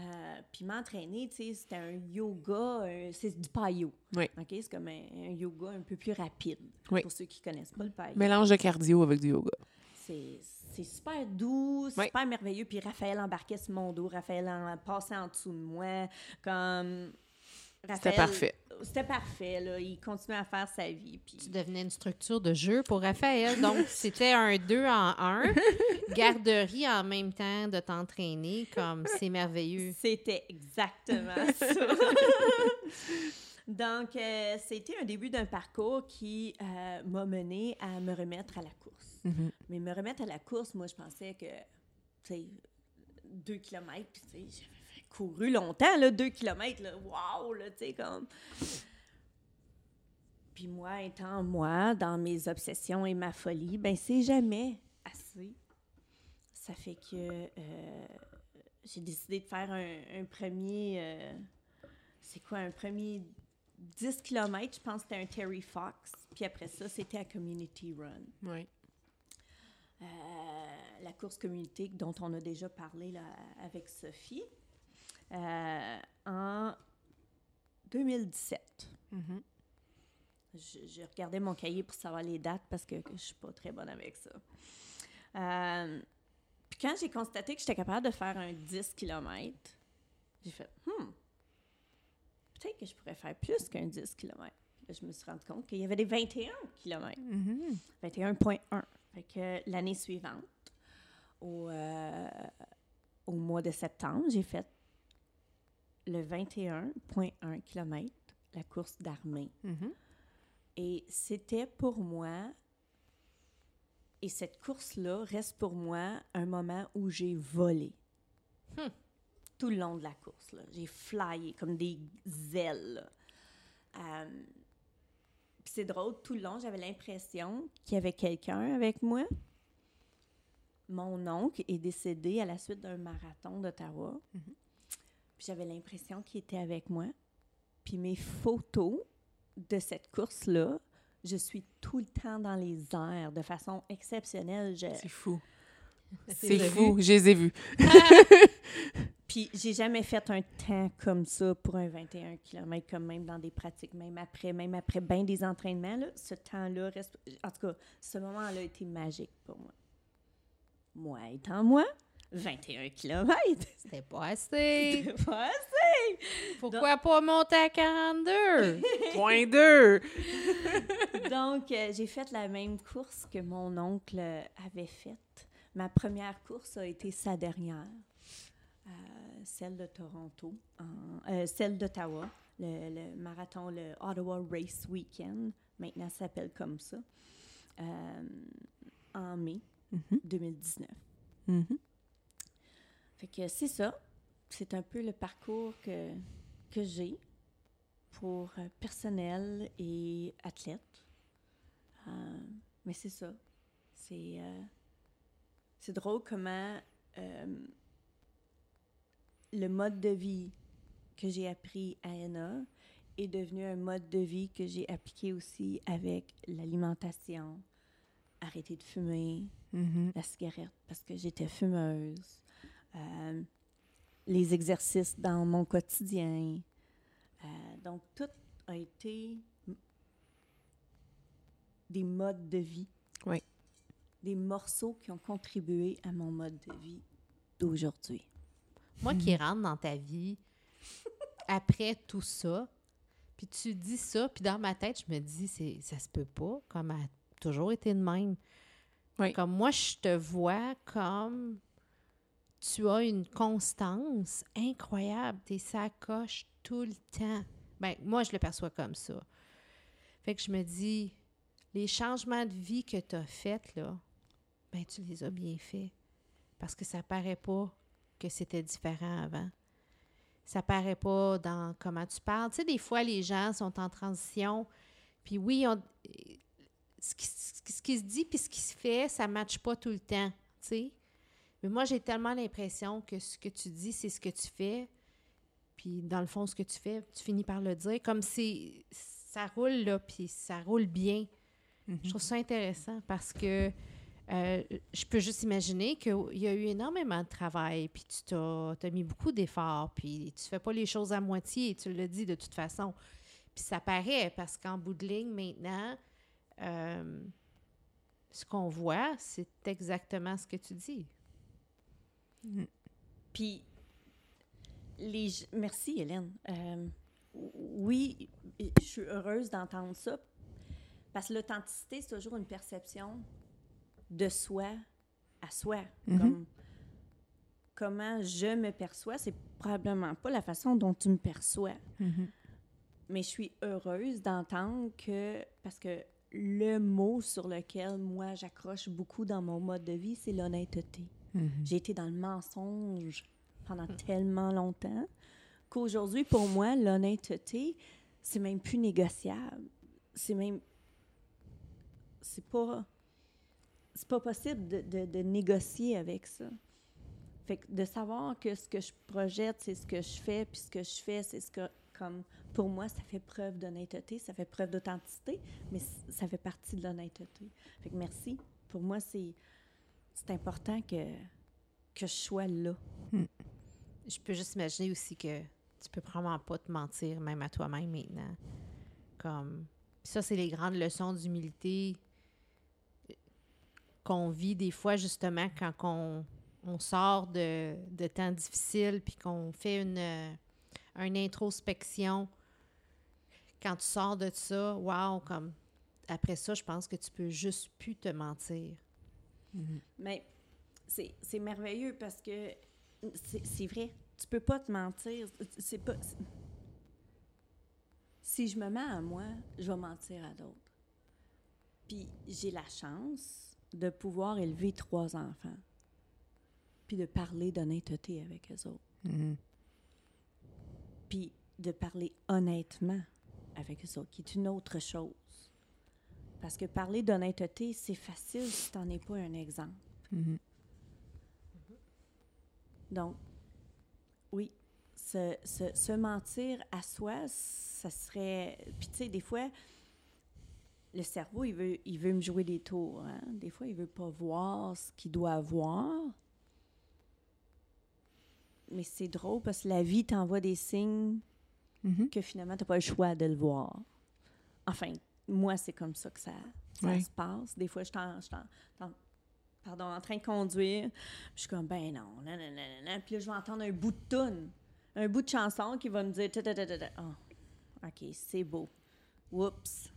puis m'entraîner, tu sais, c'était un yoga, euh, c'est du payo. Oui. OK? C'est comme un, un yoga un peu plus rapide. Oui. Pour ceux qui connaissent pas le payo. Mélange de cardio avec du yoga. C'est c'est super doux, Oui. super merveilleux. Puis Raphaël embarquait sur mon dos, Raphaël en, passait en dessous de moi. Comme. C'était parfait. C'était parfait, là. Il continuait à faire sa vie. Puis Tu devenais une structure de jeu pour Raphaël. Donc, c'était un deux en un. Garderie en même temps de t'entraîner, comme c'est merveilleux. C'était exactement ça. Donc, euh, c'était un début d'un parcours qui euh, m'a mené à me remettre à la course. Mhm. Mais me remettre à la course, moi, je pensais que, tu sais, deux kilomètres, puis tu sais, j'avais couru longtemps, là, deux kilomètres, là, wow, là, tu sais, comme... Puis moi, étant moi, dans mes obsessions et ma folie, ben c'est jamais assez. Ça fait que euh, j'ai décidé de faire un, un premier... euh, c'est quoi, un premier 10 km, je pense que c'était un Terry Fox. Puis après ça, c'était un Community Run. Oui. Euh, la course communauté dont on a déjà parlé là, avec Sophie, euh, en 2017. Mhm. Je, je regardais mon cahier pour savoir les dates parce que, que je suis pas très bonne avec ça. Euh, puis quand j'ai constaté que j'étais capable de faire un 10 km, j'ai fait hmm, peut-être que je pourrais faire plus qu'un 10 km. Là, je me suis rendu compte qu'il y avait des 21 km. Mhm. 21.1. Fait que l'année suivante, au, euh, au mois de septembre, j'ai fait le 21.1 km, la course d'armée. Mhm. Et c'était pour moi, et cette course-là reste pour moi un moment où j'ai volé. Hmm. Tout le long de la course. J'ai flyé comme des ailes. Euh, c'est drôle, tout le long, j'avais l'impression qu'il y avait quelqu'un avec moi. Mon oncle est décédé à la suite d'un marathon d'Ottawa. Puis j'avais l'impression qu'il était avec moi. Puis mes photos de cette course-là, je suis tout le temps dans les airs de façon exceptionnelle. Je- C'est fou. C'est fou. Je les ai vus. Puis j'ai jamais fait un temps comme ça pour un 21 km, comme même dans des pratiques, même après, même après bien des entraînements. Là, ce temps-là reste. En tout cas, ce moment-là a été magique pour moi. Moi étant moi, 21 km. C'était pas assez. C'est pas assez! Pourquoi pas monter à 42? Point 2. Donc, euh, j'ai fait la même course que mon oncle euh, avait faite. Ma première course a été sa dernière, euh, celle de Toronto, en- euh, celle d'Ottawa, le, le marathon, le Ottawa Race Weekend, maintenant ça s'appelle comme ça, en mai Mhm. 2019. Mhm. Fait que c'est ça. C'est un peu le parcours que, que j'ai pour euh, personnel et athlète. Euh, mais c'est ça. C'est euh, c'est drôle comment euh, le mode de vie que j'ai appris à ENA est devenu un mode de vie que j'ai appliqué aussi avec l'alimentation, arrêter de fumer, Mhm. la cigarette parce que j'étais fumeuse, euh, les exercices dans mon quotidien. Euh, donc, tout a été des modes de vie. Oui. Des morceaux qui ont contribué à mon mode de vie d'aujourd'hui. Moi qui rentre dans ta vie après tout ça, puis tu dis ça, puis dans ma tête, je me dis, c'est, ça se peut pas, comme elle a toujours été de même. Oui. Comme moi, je te vois comme tu as une constance incroyable. Tes sacoches tout le temps. Ben, moi, je le perçois comme ça. Fait que je me dis, les changements de vie que tu as faits, là, ben, tu les as bien faits. Parce que ça paraît pas que c'était différent avant. Ça paraît pas dans comment tu parles. Tu sais, des fois, les gens sont en transition, puis oui, on- ce qui se dit puis ce qui se fait, ça ne matche pas tout le temps, tu sais. Mais moi, j'ai tellement l'impression que ce que tu dis, c'est ce que tu fais. Puis dans le fond, ce que tu fais, tu finis par le dire. Comme c'est ça roule, là, puis ça roule bien. Je trouve ça intéressant parce que euh, je peux juste imaginer qu'il y a eu énormément de travail, puis tu as mis beaucoup d'efforts, puis tu fais pas les choses à moitié, tu le dis de toute façon. Puis ça paraît, parce qu'en bout de ligne, maintenant, euh, ce qu'on voit, c'est exactement ce que tu dis. Mm. Puis, les... merci Hélène. Euh, oui, je suis heureuse d'entendre ça, parce que l'authenticité, c'est toujours une perception de soi à soi. Mm-hmm. Comme comment je me perçois, c'est probablement pas la façon dont tu me perçois. Mm-hmm. Mais je suis heureuse d'entendre que, parce que le mot sur lequel moi j'accroche beaucoup dans mon mode de vie, c'est l'honnêteté. Mm-hmm. J'ai été dans le mensonge pendant mm. tellement longtemps qu'aujourd'hui, pour moi, l'honnêteté, c'est même plus négociable. C'est même. C'est pas c'est pas possible de, de, négocier avec ça. Fait que de savoir que ce que je projette, c'est ce que je fais, puis ce que je fais, c'est ce que, comme, pour moi, ça fait preuve d'honnêteté, ça fait preuve d'authenticité, mais ça fait partie de l'honnêteté. Fait que merci. Pour moi, c'est, c'est important que, que je sois là. Hmm. Je peux juste imaginer aussi que tu peux probablement pas te mentir, même à toi-même maintenant. Comme, ça, c'est les grandes leçons d'humilité qu'on vit des fois, justement, quand on, on sort de, de, temps difficiles, puis qu'on fait une, euh, une introspection. Quand tu sors de ça, wow, comme après ça, je pense que tu peux juste plus te mentir. Mm-hmm. Mais c'est merveilleux parce que c'est vrai, tu peux pas te mentir. C'est pas. Si je me mets à moi, je vais mentir à d'autres. Puis j'ai la chance de pouvoir élever trois enfants, puis de parler d'honnêteté avec eux autres. Mm-hmm. Puis de parler honnêtement avec eux autres, qui est une autre chose. Parce que parler d'honnêteté, c'est facile si tu n'en es pas un exemple. Mm-hmm. Donc, oui, se, se, se, mentir à soi, ça serait... Puis tu sais, des fois, le cerveau, il veut, il veut me jouer des tours. Hein. Des fois, il veut pas voir ce qu'il doit voir. Mais c'est drôle parce que la vie t'envoie des signes mm-hmm. que finalement, tu n'as pas le choix de le voir. Enfin, moi, c'est comme ça que ça, se passe. Des fois, je suis en, pardon, en train de conduire. je suis comme, ben non, non, non, non, non. Puis là, je vais entendre un bout de tune, un bout de chanson qui va me dire, oh, OK, c'est beau. Oups.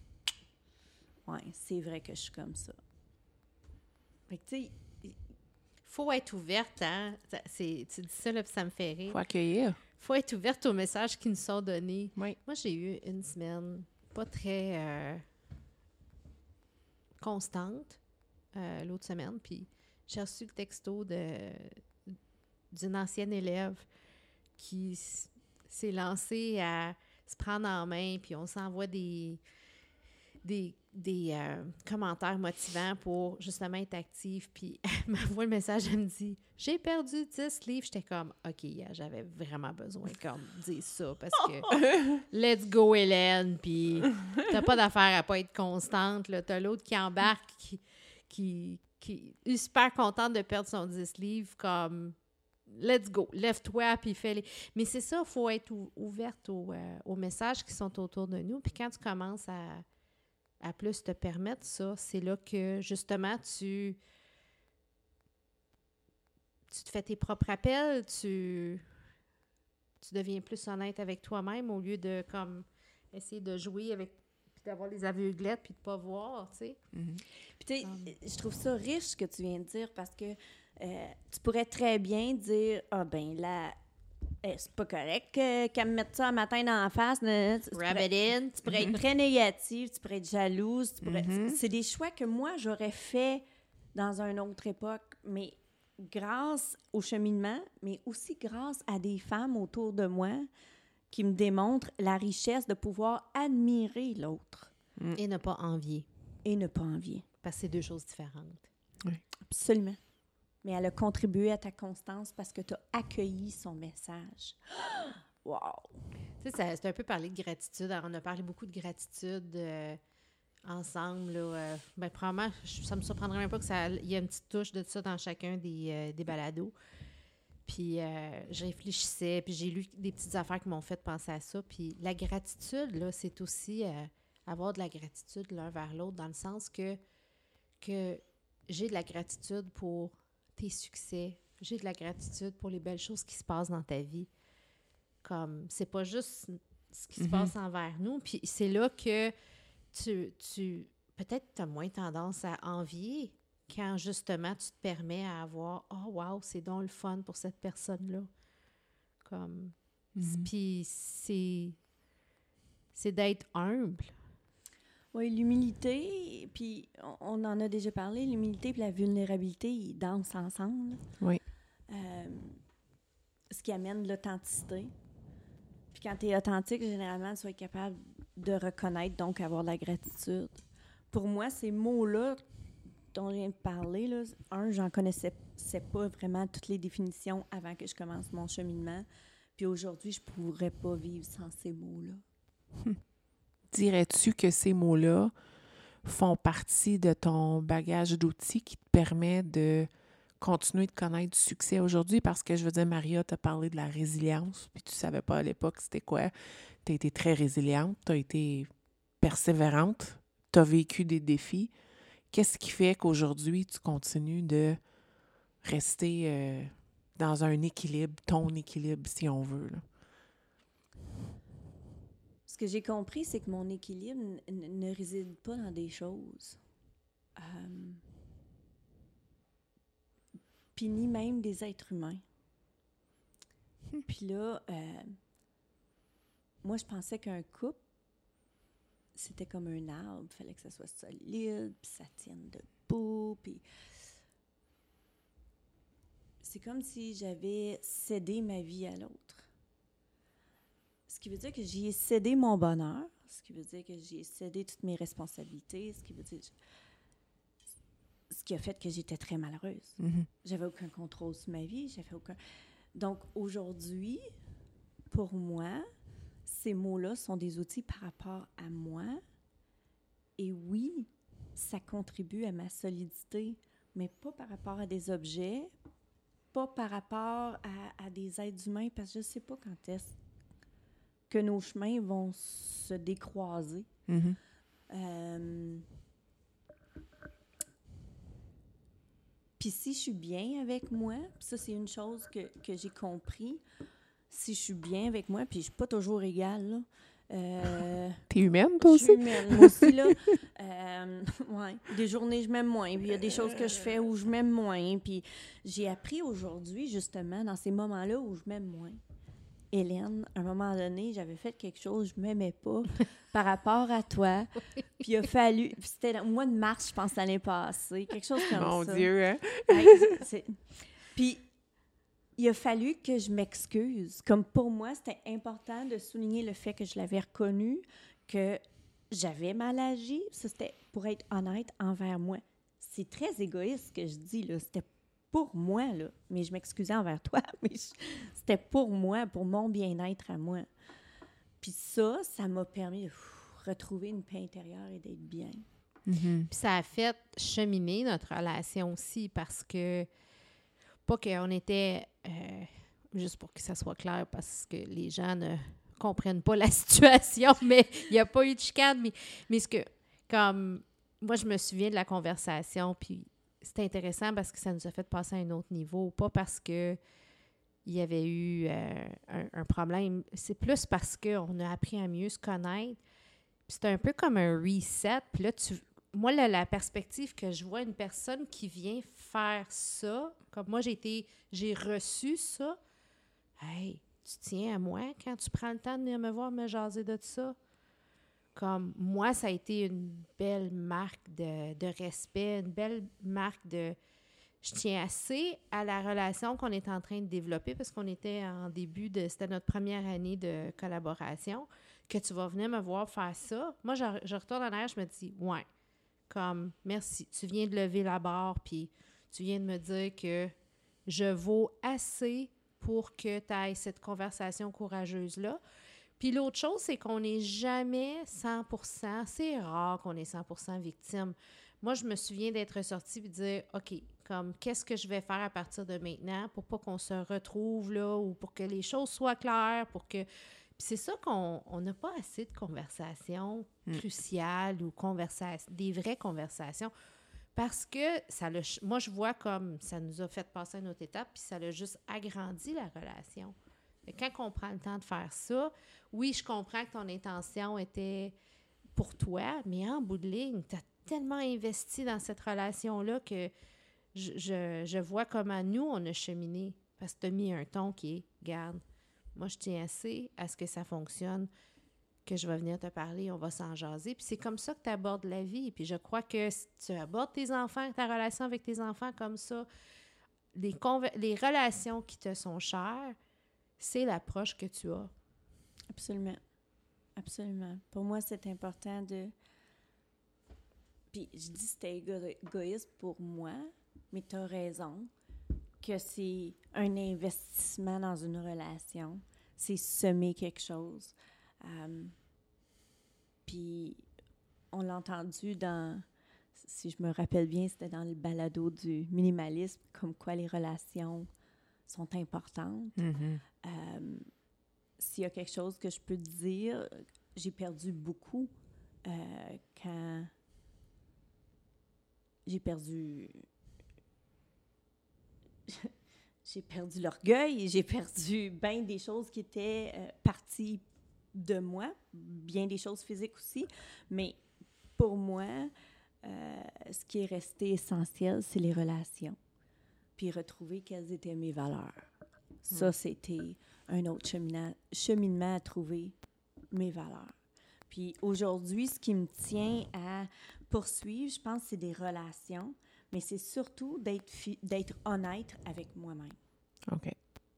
Oui, c'est vrai que je suis comme ça. Fait que, tu sais, faut être ouverte, hein? tu dis ça, là, puis ça me fait rire. Faut accueillir. faut être ouverte aux messages qui nous sont donnés. Oui. Moi, j'ai eu une semaine pas très euh, constante euh, l'autre semaine, puis j'ai reçu le texto d'une ancienne élève qui s'est lancée à se prendre en main, puis on s'envoie des, des des euh, commentaires motivants pour justement être active. Puis elle m'envoie le message, elle me dit J'ai perdu 10 livres. J'étais comme OK, j'avais vraiment besoin comme dire ça parce que let's go, Hélène. Puis t'as pas d'affaire à pas être constante. T'as l'autre qui embarque, qui, qui, qui est super contente de perdre son 10 livres, comme let's go, lève-toi, puis fais-les. Mais c'est ça, il faut être ouverte euh, aux messages qui sont autour de nous. Puis quand tu commences à à plus te permettre ça, c'est là que justement tu, tu te fais tes propres appels, tu, tu deviens plus honnête avec toi-même au lieu de comme essayer de jouer avec puis d'avoir les aveuglettes puis de pas voir, tu sais. Mm-hmm. Puis tu sais, je trouve ça riche ce que tu viens de dire parce que euh, tu pourrais très bien dire ah ben là c'est pas correct qu'elle me mette ça un matin dans la face. Tu pourrais, tu pourrais être très négative, tu pourrais être jalouse. Mm-hmm. C'est des choix que moi, j'aurais fait dans une autre époque, mais grâce au cheminement, mais aussi grâce à des femmes autour de moi qui me démontrent la richesse de pouvoir admirer l'autre. Mm. Et ne pas envier. Et ne pas envier. Parce que c'est deux choses différentes. Oui. Absolument mais elle a contribué à ta constance parce que tu as accueilli son message. wow! Tu sais, c'est un peu parler de gratitude. Alors, on a parlé beaucoup de gratitude euh, ensemble. Euh, ben, probablement, ça me surprendrait même pas que ça y ait une petite touche de ça dans chacun des, euh, des balados. Puis je réfléchissais, puis j'ai lu des petites affaires qui m'ont fait penser à ça. Puis la gratitude, là, c'est aussi avoir de la gratitude l'un vers l'autre, dans le sens que, que j'ai de la gratitude pour tes succès, j'ai de la gratitude pour les belles choses qui se passent dans ta vie. Comme, c'est pas juste ce qui se mm-hmm. passe envers nous. Puis c'est là que tu, tu peut-être tu as moins tendance à envier quand justement tu te permets à avoir Oh wow, c'est donc le fun pour cette personne-là. Comme mm-hmm. puis c'est c'est d'être humble. Oui, l'humilité, puis on, en a déjà parlé, l'humilité et la vulnérabilité, ils dansent ensemble. Oui. Euh, ce qui amène l'authenticité. Puis quand tu es authentique, généralement, tu vas être capable de reconnaître, donc avoir de la gratitude. Pour moi, ces mots-là dont je viens de parler, là, un, j'en connaissais pas vraiment toutes les définitions avant que je commence mon cheminement. Puis aujourd'hui, je pourrais pas vivre sans ces mots-là. Dirais-tu que ces mots-là font partie de ton bagage d'outils qui te permet de continuer de connaître du succès aujourd'hui? Parce que je veux dire, Maria t'a parlé de la résilience, puis tu savais pas à l'époque c'était quoi tu as été très résiliente, tu as été persévérante, tu as vécu des défis. Qu'est-ce qui fait qu'aujourd'hui, tu continues de rester euh, dans un équilibre, ton équilibre, si on veut? Ce que j'ai compris, c'est que mon équilibre ne réside pas dans des choses. Euh, puis ni même des êtres humains. Hmm. Puis là, euh, moi, je pensais qu'un couple, c'était comme un arbre. Il fallait que ça soit solide, puis ça tienne debout, puis... C'est comme si j'avais cédé ma vie à l'autre. Qui veut dire que j'y ai cédé mon bonheur, ce qui veut dire que j'y ai cédé toutes mes responsabilités, ce qui veut dire... Ce qui a fait que j'étais très malheureuse. Mm-hmm. J'avais aucun contrôle sur ma vie, j'avais aucun... Donc, aujourd'hui, pour moi, ces mots-là sont des outils par rapport à moi. Et oui, ça contribue à ma solidité, mais pas par rapport à des objets, pas par rapport à, des êtres humains, parce que je ne sais pas quand est-ce que nos chemins vont se décroiser. Mm-hmm. Euh, puis si je suis bien avec moi, ça c'est une chose que, que j'ai compris, si je suis bien avec moi, puis je suis pas toujours égale, là. Euh, T'es humaine, toi aussi? Je suis humaine, moi aussi, là. Euh, ouais. Des journées, je m'aime moins. Puis il y a des choses que je fais où je m'aime moins. Puis j'ai appris aujourd'hui, justement, dans ces moments-là où je m'aime moins. Hélène, à un moment donné, j'avais fait quelque chose, je m'aimais pas par rapport à toi. Puis il a fallu. C'était au mois de mars, je pense, l'année passée. Quelque chose comme ça. Mon Dieu, hein? puis il a fallu que je m'excuse. Comme pour moi, c'était important de souligner le fait que je l'avais reconnu, que j'avais mal agi. Ça, c'était pour être honnête envers moi. C'est très égoïste ce que je dis, là. C'était pour moi, là. Mais je m'excusais envers toi, mais c'était pour moi, pour mon bien-être à moi. Puis ça, ça m'a permis de retrouver une paix intérieure et d'être bien. Mm-hmm. Puis ça a fait cheminer notre relation aussi parce que pas qu'on était, euh, juste pour que ça soit clair, parce que les gens ne comprennent pas la situation, mais il n'y a pas eu de chicane. Mais, mais ce que, comme, moi, je me souviens de la conversation, puis c'était intéressant parce que ça nous a fait passer à un autre niveau, pas parce que il y avait eu euh, un, problème, c'est plus parce qu'on a appris à mieux se connaître. C'est un peu comme un reset. Puis là, tu, moi, la, perspective que je vois une personne qui vient faire ça, comme moi, j'ai été, j'ai reçu ça, hey, tu tiens à moi quand tu prends le temps de venir me voir me jaser de ça? Comme moi, ça a été une belle marque de, respect, une belle marque de. Je tiens assez à la relation qu'on est en train de développer parce qu'on était en début de. C'était notre première année de collaboration. Que tu vas venir me voir faire ça. Moi, je, je retourne en arrière, je me dis, ouais, comme merci, tu viens de lever la barre, puis tu viens de me dire que je vaux assez pour que tu ailles cette conversation courageuse-là. Puis l'autre chose, c'est qu'on n'est jamais 100% c'est rare qu'on est 100% victime. Moi, je me souviens d'être sortie et de dire, OK, comme, qu'est-ce que je vais faire à partir de maintenant pour pas qu'on se retrouve là ou pour que les choses soient claires, pour que... Puis c'est ça qu'on n'a pas assez de conversations Mm. cruciales ou conversations, des vraies conversations. Parce que ça le, moi, je vois comme ça nous a fait passer à une autre étape, puis ça a juste agrandi la relation. Quand on prend le temps de faire ça, oui, je comprends que ton intention était pour toi, mais en bout de ligne, tu as tellement investi dans cette relation-là que je, je, vois comment nous, on a cheminé. Parce que tu as mis un ton qui est, garde, moi, je tiens assez à ce que ça fonctionne, que je vais venir te parler, on va s'en jaser. Puis c'est comme ça que tu abordes la vie. Puis je crois que si tu abordes tes enfants, ta relation avec tes enfants comme ça, les, les relations qui te sont chères, c'est l'approche que tu as. Absolument. Absolument. Pour moi, c'est important de. Puis je dis c'était égo- égoïste pour moi, mais tu as raison que c'est un investissement dans une relation. C'est semer quelque chose. Euh, puis on l'a entendu dans. Si je me rappelle bien, c'était dans le balado du minimalisme, comme quoi les relations sont importantes. Mhm. Euh, S'il y a quelque chose que je peux te dire, j'ai perdu beaucoup euh, quand j'ai perdu. j'ai perdu l'orgueil, j'ai perdu bien des choses qui étaient euh, parties de moi, bien des choses physiques aussi, mais pour moi, euh, ce qui est resté essentiel, c'est les relations. Puis retrouver quelles étaient mes valeurs. Ça, c'était un autre chemina- cheminement à trouver mes valeurs. Puis aujourd'hui, ce qui me tient à poursuivre, je pense, c'est des relations, mais c'est surtout d'être honnête avec moi-même. OK.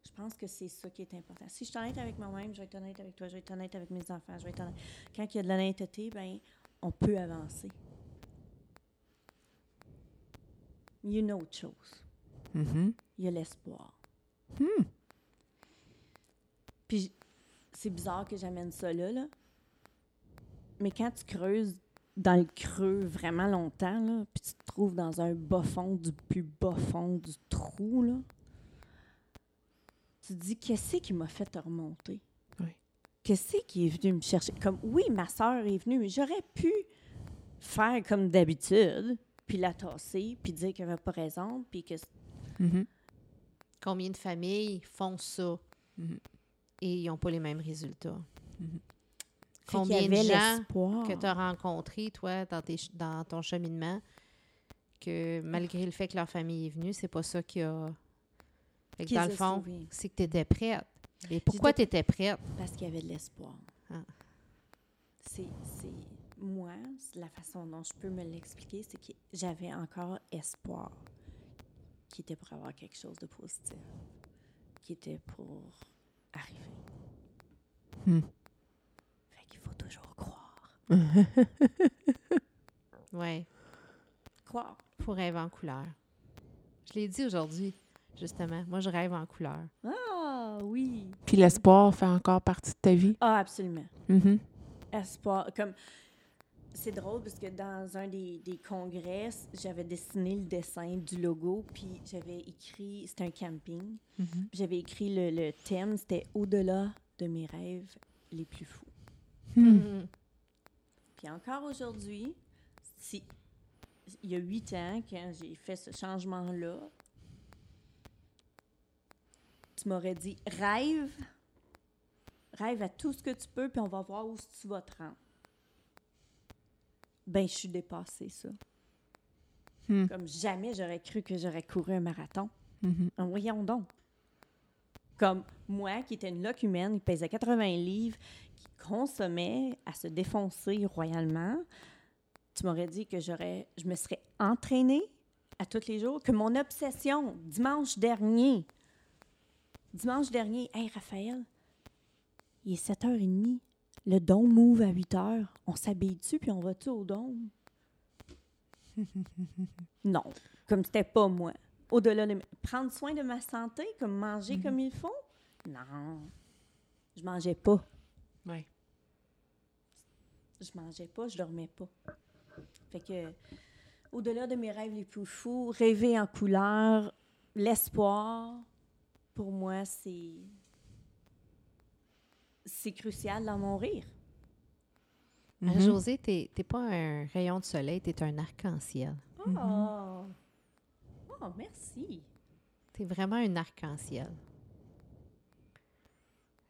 Je pense que c'est ça qui est important. Si je suis honnête avec moi-même, je vais être honnête avec toi, je vais être honnête avec mes enfants, je vais être honnête. Quand il y a de l'honnêteté, ben, on peut avancer. Il y a une autre chose. Mhm. Il y a l'espoir. Puis j- c'est bizarre que j'amène ça là, là. Mais quand tu creuses dans le creux vraiment longtemps, là, puis tu te trouves dans un bas fond du plus bas fond du trou, là, tu te dis, qu'est-ce qui m'a fait te remonter? Oui. Qu'est-ce qui est venu me chercher? Comme, oui, ma soeur est venue, mais j'aurais pu faire comme d'habitude, puis la tasser, puis dire qu'elle n'avait pas raison, puis que Mhm. Combien de familles font ça? Mhm. et ils n'ont pas les mêmes résultats? Y Combien de gens l'espoir. que tu as rencontrés, toi, dans, tes ch- dans ton cheminement, que malgré le fait que leur famille est venue, c'est pas ça qui a. Fait que Qui dans le a fond, c'est que tu étais prête. Et pourquoi tu étais prête? Parce qu'il y avait de l'espoir. Ah. C'est, c'est moi, la façon dont je peux me l'expliquer, c'est que j'avais encore espoir qui était pour avoir quelque chose de positif, qui était pour arriver. Hmm. Fait qu'il faut toujours croire. Oui, Croire. faut rêver en couleur. Je l'ai dit aujourd'hui, justement. Moi, je rêve en couleur. Ah oui. Puis l'espoir fait encore partie de ta vie. Ah absolument. Mhm. espoir. Comme c'est drôle parce que dans un des, des congrès, j'avais dessiné le dessin du logo, puis j'avais écrit, c'était un camping, puis j'avais écrit le, le thème, c'était au-delà de mes rêves les plus fous. Hmm. Mhm. Puis encore aujourd'hui, si il y a huit ans, quand j'ai fait ce changement-là, tu m'aurais dit rêve, rêve à tout ce que tu peux, puis on va voir où tu vas te rendre. Ben, je suis dépassée, ça. Hmm. Comme jamais j'aurais cru que j'aurais couru un marathon. Mhm. En voyons donc. Comme moi, qui étais une loque humaine, qui pesait 80 livres, qui consommait à se défoncer royalement, tu m'aurais dit que j'aurais, je me serais entraînée à tous les jours, que mon obsession, dimanche dernier, dimanche dernier, hey Raphaël, il est 7h30, le dôme move à 8h, on s'habille dessus puis on va-tu au dôme? non, comme c'était pas moi au-delà de prendre soin de ma santé, comme manger comme il faut? Non, je mangeais pas. Oui. Je mangeais pas, je dormais pas. Fait que, au-delà de mes rêves les plus fous, rêver en couleur, l'espoir, pour moi, c'est. C'est crucial dans mon rire. Ah, Mhm. José, t'es t'es pas un rayon de soleil, t'es un arc-en-ciel. Oh! Oh, merci. T'es vraiment un arc-en-ciel.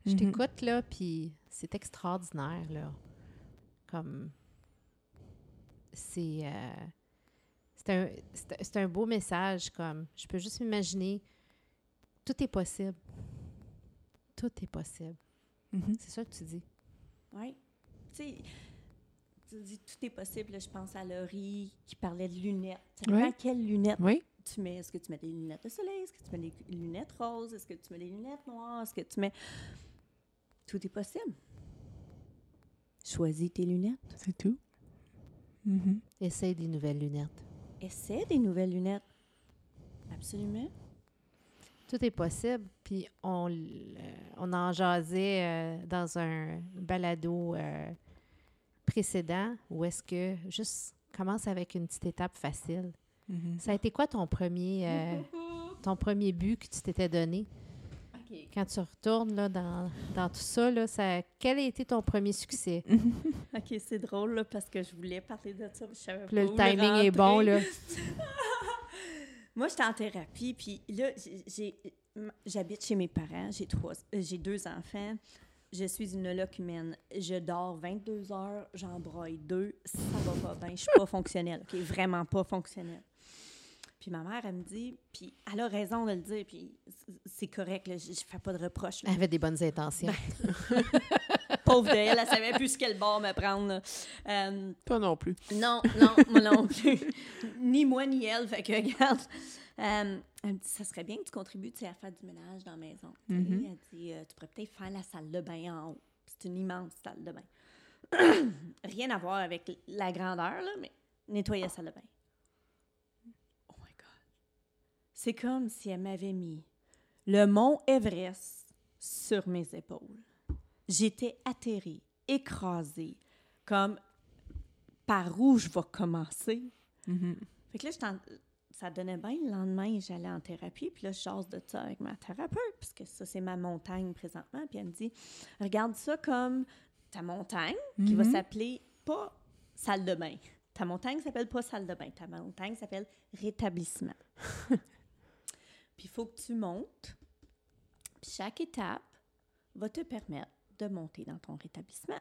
Je Mhm. t'écoute, là, puis c'est extraordinaire, là. Comme... C'est... euh, c'est un, c'est- c'est un beau message, comme... Je peux juste m'imaginer... Tout est possible. Tout est possible. Mhm. C'est ça que tu dis. Oui. Tu sais, tu dis tout est possible. je pense à Laurie qui parlait de lunettes. Ça Oui. dépend quelles lunettes Oui. tu mets. Est-ce que tu mets des lunettes de soleil? Est-ce que tu mets des lunettes roses? Est-ce que tu mets des lunettes noires? Est-ce que tu mets... Tout est possible. Choisis tes lunettes. C'est tout. Mhm. Essaye des nouvelles lunettes. Essaie des nouvelles lunettes. Absolument. Tout est possible. Puis on, euh, on en jasait euh, dans un balado euh, précédent où est-ce que juste commence avec une petite étape facile. Mhm. Ça a été quoi ton premier, euh, ton premier but que tu t'étais donné? Quand tu retournes là, dans, dans tout ça, là, ça, quel a été ton premier succès? OK, c'est drôle là, parce que je voulais parler de ça. mais Je savais là, pas le timing est bon. Là. Moi, j'étais en thérapie, puis là, j'habite chez mes parents, j'ai trois, euh, j'ai deux enfants, je suis une loque humaine. Je dors 22 heures, j'en broille deux, ça va pas bien, je suis pas fonctionnelle, OK? Vraiment pas fonctionnelle. Puis ma mère, elle me dit, puis elle a raison de le dire, puis c'est correct, là, je, je fais pas de reproches. là. Elle avait des bonnes intentions. Pauvre d'elle, elle savait plus quel bord me prendre. Euh, Toi non plus. non, non, moi non plus. ni moi, ni elle. Fait que, regarde. euh, elle me dit, ça serait bien que tu contribues tu sais, à faire du ménage dans la maison. Mhm. Elle dit, euh, tu pourrais peut-être faire la salle de bain en haut. C'est une immense salle de bain. Rien à voir avec la grandeur, là, mais nettoyer la salle de bain. Oh my God. C'est comme si elle m'avait mis le mont Everest sur mes épaules. J'étais atterrée, écrasée, comme par où je vais commencer. Mhm. Fait que là, ça donnait bien. Le lendemain, j'allais en thérapie, puis là, je jase de ça avec ma thérapeute, puisque ça, c'est ma montagne présentement. Puis elle me dit Regarde ça comme ta montagne, qui va Mhm. s'appeler pas salle de bain. Ta montagne s'appelle pas salle de bain. Ta montagne s'appelle rétablissement. puis il faut que tu montes. Puis chaque étape va te permettre de monter dans ton rétablissement.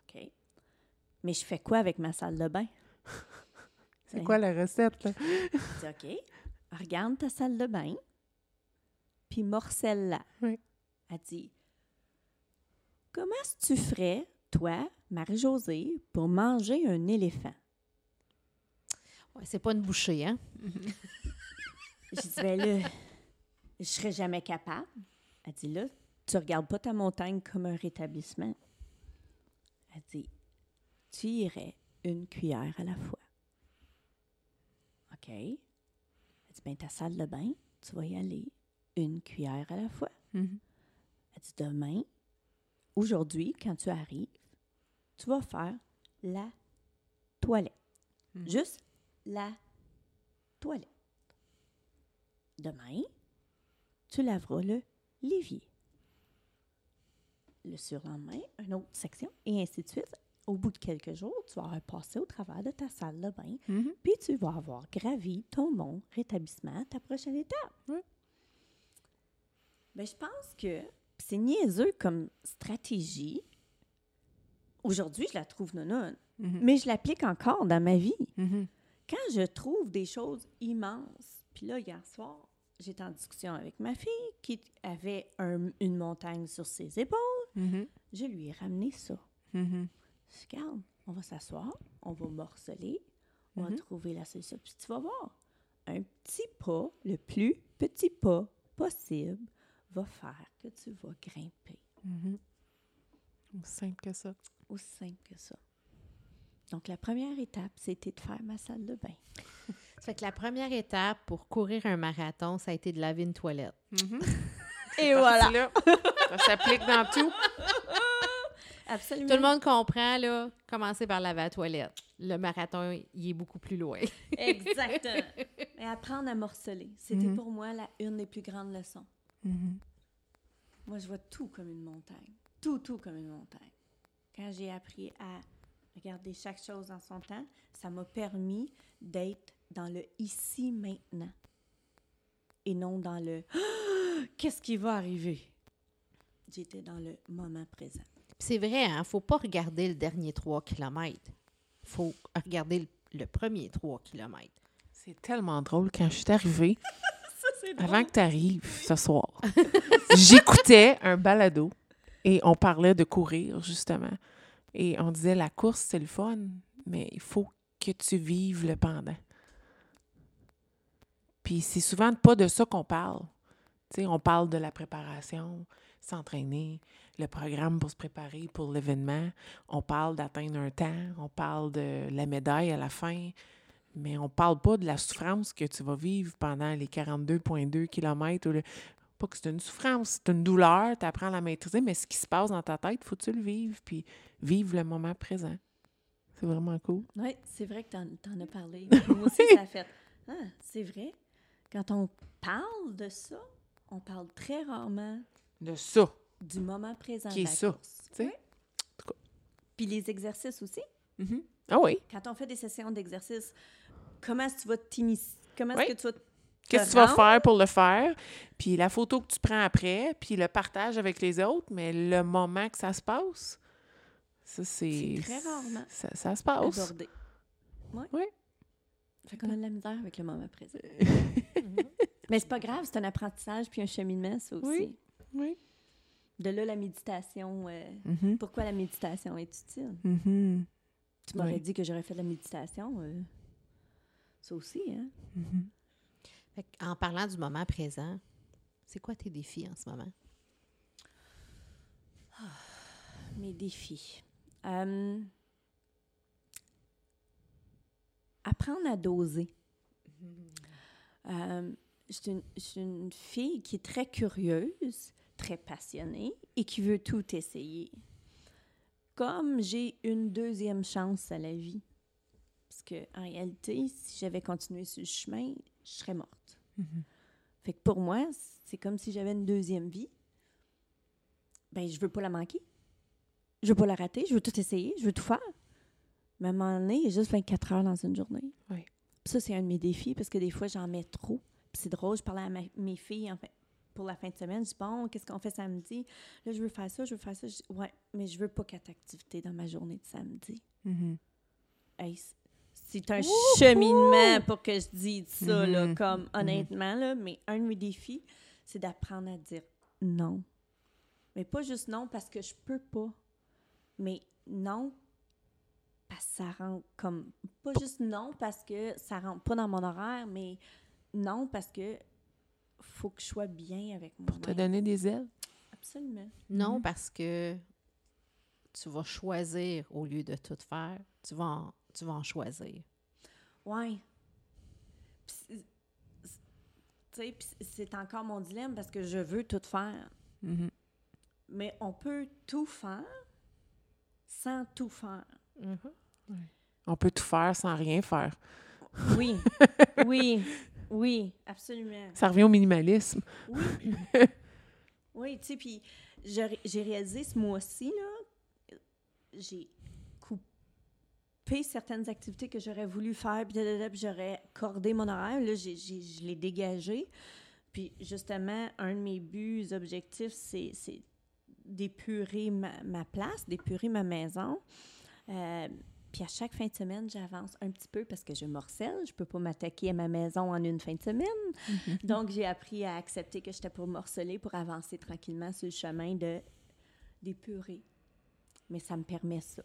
OK? Mais je fais quoi avec ma salle de bain? C'est quoi la recette, là? Je dis, OK, regarde ta salle de bain, puis morcelle-la. Oui. Elle dit, comment est-ce que tu ferais, toi, Marie-Josée, pour manger un éléphant? Ouais, c'est pas une bouchée, hein? Je dis, ben là, je serais jamais capable. Elle dit, là, tu regardes pas ta montagne comme un rétablissement. Elle dit, tu irais une cuillère à la fois. OK. Elle dit, ben ta salle de bain, tu vas y aller une cuillère à la fois. Mhm. Elle dit, demain, aujourd'hui, quand tu arrives, tu vas faire la toilette. Mhm. Juste la toilette. Demain, tu laveras le l'évier. Le surlendemain, une autre section, et ainsi de suite. Au bout de quelques jours, tu vas passé au travers de ta salle de bain, Mhm. puis tu vas avoir gravi ton mont rétablissement, ta prochaine étape. Ben, je pense que c'est niaiseux comme stratégie. Aujourd'hui, je la trouve non Mhm. mais je l'applique encore dans ma vie. Mhm. Quand je trouve des choses immenses, puis là, hier soir, j'étais en discussion avec ma fille qui avait un- une montagne sur ses épaules. Mhm. Je lui ai ramené ça. Je dis, regarde, on va s'asseoir, on va morceler, on va Mhm. trouver la solution. Puis tu vas voir, un petit pas, le plus petit pas possible, va faire que tu vas grimper. Mhm. Aussi simple que ça. Aussi simple que ça. Donc, la première étape, c'était de faire ma salle de bain. Ça fait que la première étape pour courir un marathon, ça a été de laver une toilette. Et Parti là. Ça s'applique dans tout. absolument. Tout le monde comprend, là, commencer par laver la toilette. Le marathon, il est beaucoup plus loin. Exactement. Et apprendre à morceler. C'était Mhm. pour moi la une des plus grandes leçons. Mhm. Moi, je vois tout comme une montagne. Tout, tout comme une montagne. Quand j'ai appris à regarder chaque chose en son temps, ça m'a permis d'être dans le ici maintenant et non dans le qu'est-ce qui va arriver? J'étais dans le moment présent. C'est vrai, hein? Faut pas regarder le dernier 3 km. faut regarder le, le premier 3 km. C'est tellement drôle quand je suis arrivée, Ça, avant que tu arrives ce soir. J'écoutais un balado et on parlait de courir, justement. Et on disait la course, c'est le fun, mais il faut que tu vives le pendant. Puis c'est souvent pas de ça qu'on parle. Tu on parle de la préparation, s'entraîner, le programme pour se préparer pour l'événement. On parle d'atteindre un temps, on parle de la médaille à la fin, mais on parle pas de la souffrance que tu vas vivre pendant les 42,2 km. Ou le... Pas que c'est une souffrance, c'est une douleur, tu apprends à la maîtriser, mais ce qui se passe dans ta tête, faut-tu le vivre, puis vivre le moment présent. C'est vraiment cool. Oui, c'est vrai que tu en, as parlé. Moi aussi, ça a fait. Ah, c'est vrai? Quand on parle de ça, on parle très rarement De ça, du moment présent. Qui est ça, course. tu sais? Oui. Puis les exercices aussi. Mhm. Ah oui. Quand on fait des sessions d'exercice, comment est-ce que tu vas t'initier? Comment est-ce Oui. que tu vas te Qu'est-ce que tu vas faire pour le faire? Puis la photo que tu prends après, puis le partage avec les autres, mais le moment que ça se passe, ça, c'est... Très rarement Ça, ça se passe. aborder? Oui. Oui. Fait qu'on a de la misère avec le moment présent. Mais c'est pas grave, c'est un apprentissage puis un cheminement, ça aussi. Oui. Oui. De là, la méditation. euh, Mhm. Pourquoi la méditation est utile? Mhm. Tu m'aurais Oui. dit que j'aurais fait de la méditation. euh, ça aussi, hein? Mhm. Fait en parlant du moment présent, c'est quoi tes défis en ce moment? Mes défis. Euh, apprendre à doser. Euh, suis une, je suis une fille qui est très curieuse, très passionnée et qui veut tout essayer. Comme j'ai une deuxième chance à la vie. Parce que en réalité, si j'avais continué sur le chemin, je serais morte. Mhm. Fait que pour moi, c'est comme si j'avais une deuxième vie. Ben, je veux pas la manquer. Je veux pas la rater. Je veux tout essayer. Je veux tout faire. Mais à un moment donné, il y a juste 24 heures dans une journée. Oui. Ça, c'est un de mes défis parce que des fois, j'en mets trop. C'est drôle, je parlais à ma- mes filles en fait, pour la fin de semaine. Je dis, bon, qu'est-ce qu'on fait samedi? Là, je veux faire ça, je veux faire ça. Je dis, ouais, mais je veux pas quatre activités dans ma journée de samedi. Mhm. Hey, c- c'est un cheminement pour que je dise ça, là, Mhm. comme honnêtement, là, mais un de mes défis, c'est d'apprendre à dire non. Mais pas juste non parce que je peux pas, mais non parce que ça rentre comme... Pas juste non parce que ça rentre pas dans mon horaire, mais non parce que faut que je sois bien avec moi. Pour te donner des ailes? Absolument. Non, Mhm. parce que tu vas choisir au lieu de tout faire. Tu vas en, tu vas en choisir. Ouais. Puis c'est- c'est- tu sais, puis c'est encore mon dilemme parce que je veux tout faire. Mhm. Mais on peut tout faire sans tout faire. On peut tout faire sans rien faire. Oui, oui, oui, absolument. Ça revient au minimalisme. Oui, oui tu sais, puis j'ai ré- j'ai réalisé ce mois-ci, là, j'ai coupé certaines activités que j'aurais voulu faire, puis j'aurais cordé mon horaire. Là, j'ai- j'ai- je l'ai dégagé. Puis justement, un de mes buts, objectifs, c'est c'est d'épurer ma, ma place, d'épurer ma maison. Euh, puis à chaque fin de semaine, j'avance un petit peu parce que je morcelle. Je peux pas m'attaquer à ma maison en une fin de semaine. Donc, j'ai appris à accepter que j'étais pour morceler, pour avancer tranquillement sur le chemin de d'épurer. Mais ça me permet ça.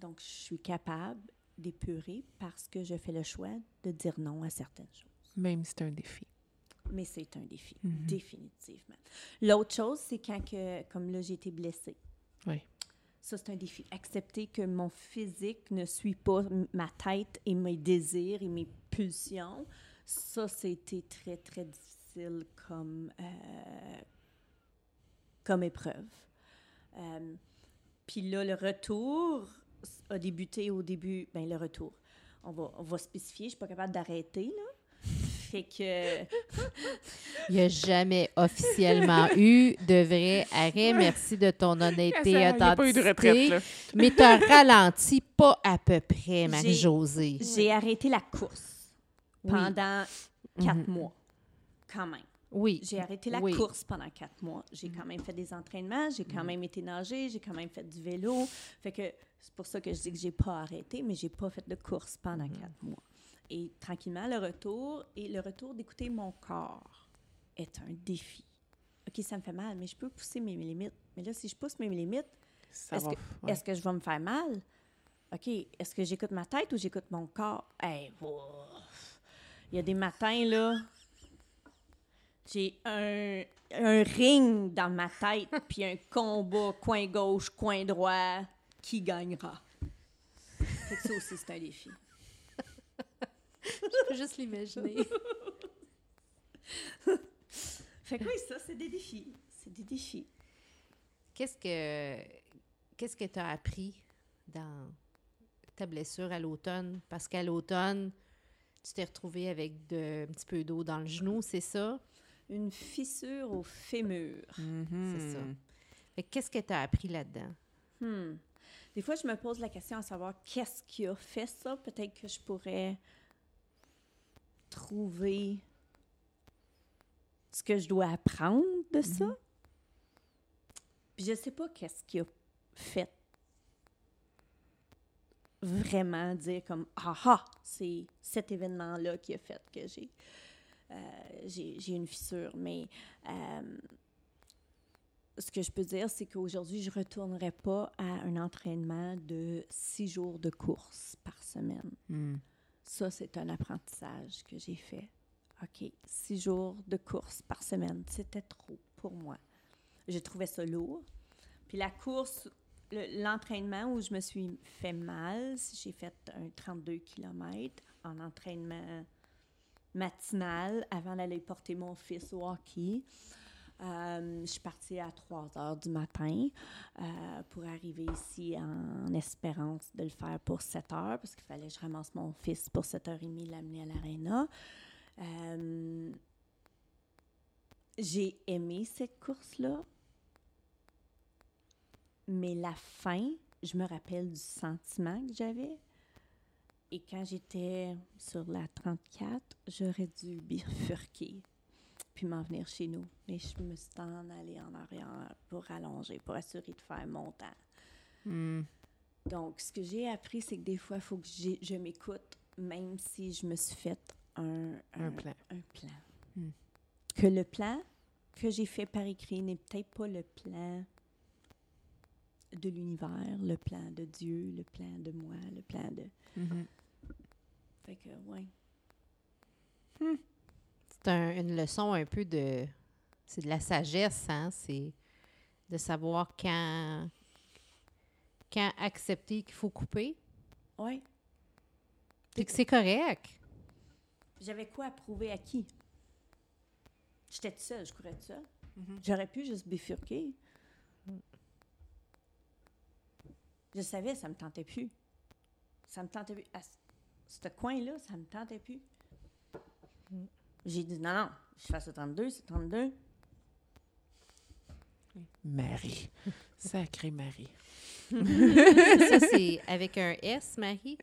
Donc, je suis capable d'épurer parce que je fais le choix de dire non à certaines choses. Même si c'est un défi. Mais c'est un défi, Mhm. définitivement. L'autre chose, c'est quand, que, comme là, j'ai été blessée. Oui. Ça, c'est un défi. Accepter que mon physique ne suit pas ma tête et mes désirs et mes pulsions. Ça, c'était très, très difficile comme, euh, comme épreuve. Euh, Puis là, le retour a débuté au début. Ben le retour. On va, on va spécifier. Je suis pas capable d'arrêter, là. Fait que. Il n'y a jamais officiellement eu de vrai arrêt. Merci de ton honnêteté Il et n'y a pas eu de retraite, authenticité. là. Mais tu as ralenti pas à peu près, Marie-Josée. J'ai arrêté la course Oui. pendant quatre Mhm. mois, quand même. Oui. J'ai arrêté la Oui. course pendant quatre mois. J'ai quand même fait des entraînements, j'ai quand même été nager, j'ai quand même fait du vélo. Fait que c'est pour ça que je dis que j'ai pas arrêté, mais j'ai pas fait de course pendant quatre mois. Et tranquillement, le retour et le retour d'écouter mon corps est un défi. OK, ça me fait mal, mais je peux pousser mes limites. Mais là, si je pousse mes limites, est-ce que, ouais. est-ce que je vais me faire mal? OK, est-ce que j'écoute ma tête ou j'écoute mon corps? Hey, ouf. Il y a des matins, là, j'ai un, un ring dans ma tête, puis un combat coin gauche, coin droit, qui gagnera? Ça aussi, c'est un défi. Je peux juste l'imaginer. Fait que oui, ça, c'est des défis. C'est des défis. Qu'est-ce que qu'est-ce que tu as appris dans ta blessure à l'automne? Parce qu'à l'automne, tu t'es retrouvé avec de, un petit peu d'eau dans le genou, c'est ça? Une fissure au fémur. Mhm. C'est ça. Fait que Qu'est-ce que tu as appris là-dedans? Hmm. Des fois, je me pose la question à savoir qu'est-ce qui a fait ça? Peut-être que je pourrais trouver ce que je dois apprendre de ça. Puis je sais pas qu'est-ce qui a fait vraiment dire comme ah ah c'est cet événement là qui a fait que j'ai euh, j'ai une fissure mais euh, ce que je peux dire, c'est qu'aujourd'hui, je ne retournerai pas à un entraînement de six jours de course par semaine. Mm. Ça, c'est un apprentissage que j'ai fait. OK, six jours de course par semaine, c'était trop pour moi. Je trouvais ça lourd. Puis la course, le- l'entraînement où je me suis fait mal, j'ai fait un 32 km en entraînement matinal avant d'aller porter mon fils au hockey. Euh, je suis partie à 3 heures du matin euh, pour arriver ici en espérance de le faire pour 7 heures parce qu'il fallait que je ramasse mon fils pour 7h30 l'amener à l'aréna. Euh, j'ai aimé cette course-là, mais la fin, je me rappelle du sentiment que j'avais. Et quand j'étais sur la 34, j'aurais dû bifurquer puis m'en venir chez nous. Mais je me suis en allée en arrière pour rallonger, pour assurer de faire mon temps. Mm. Donc, ce que j'ai appris, c'est que des fois, il faut que je m'écoute, même si je me suis fait un, Un plan. un plan. Hmm. Que le plan que j'ai fait par écrit n'est peut-être pas le plan de l'univers, le plan de Dieu, le plan de moi, le plan de... Mhm. Fait que, ouais. C'est un- une leçon un peu de. C'est de la sagesse, hein? C'est de savoir quand. Quand accepter qu'il faut couper. Ouais. Puis que c'est correct. J'avais quoi à prouver à qui? J'étais toute seule, je courais toute seule. Mhm. J'aurais pu juste bifurquer. Je savais, ça me tentait plus. Ça me tentait plus. À ce coin-là, ça me tentait plus. J'ai dit, non, non, je fais ce 32, c'est 32. Marie. Sacrée Marie. ça, c'est avec un S, Marie?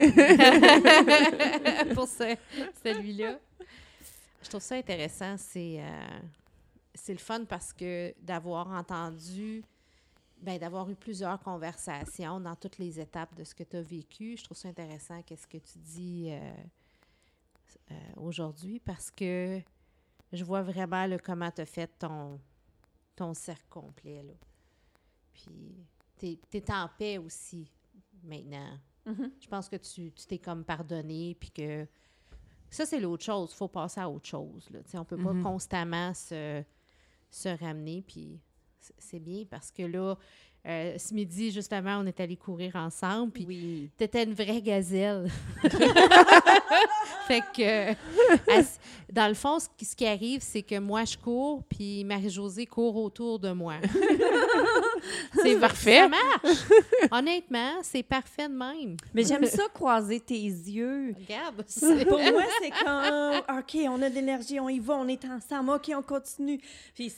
Pour ce- celui-là. Je trouve ça intéressant. C'est euh, c'est le fun parce que d'avoir entendu, ben, d'avoir eu plusieurs conversations dans toutes les étapes de ce que tu as vécu, je trouve ça intéressant qu'est-ce que tu dis euh, euh, aujourd'hui parce que je vois vraiment là, comment tu as fait ton, ton cercle complet. Là. Puis, tu es, en paix aussi maintenant. Mhm. Je pense que tu tu t'es comme pardonné, puis que ça, c'est l'autre chose. Il faut passer à autre chose. Là. On ne peut pas constamment se, se ramener, puis c'est bien parce que là, Euh, ce midi, justement, on est allé courir ensemble, puis Oui. t'étais une vraie gazelle. fait que, à- dans le fond, ce qui, ce qui arrive, c'est que moi, je cours, puis Marie-Josée court autour de moi. c'est parfait. Ça marche. Honnêtement, c'est parfait de même. Mais j'aime ça croiser tes yeux. Regarde. c'est- Pour moi, c'est comme OK, on a de l'énergie, on y va, on est ensemble, OK, on continue. Puis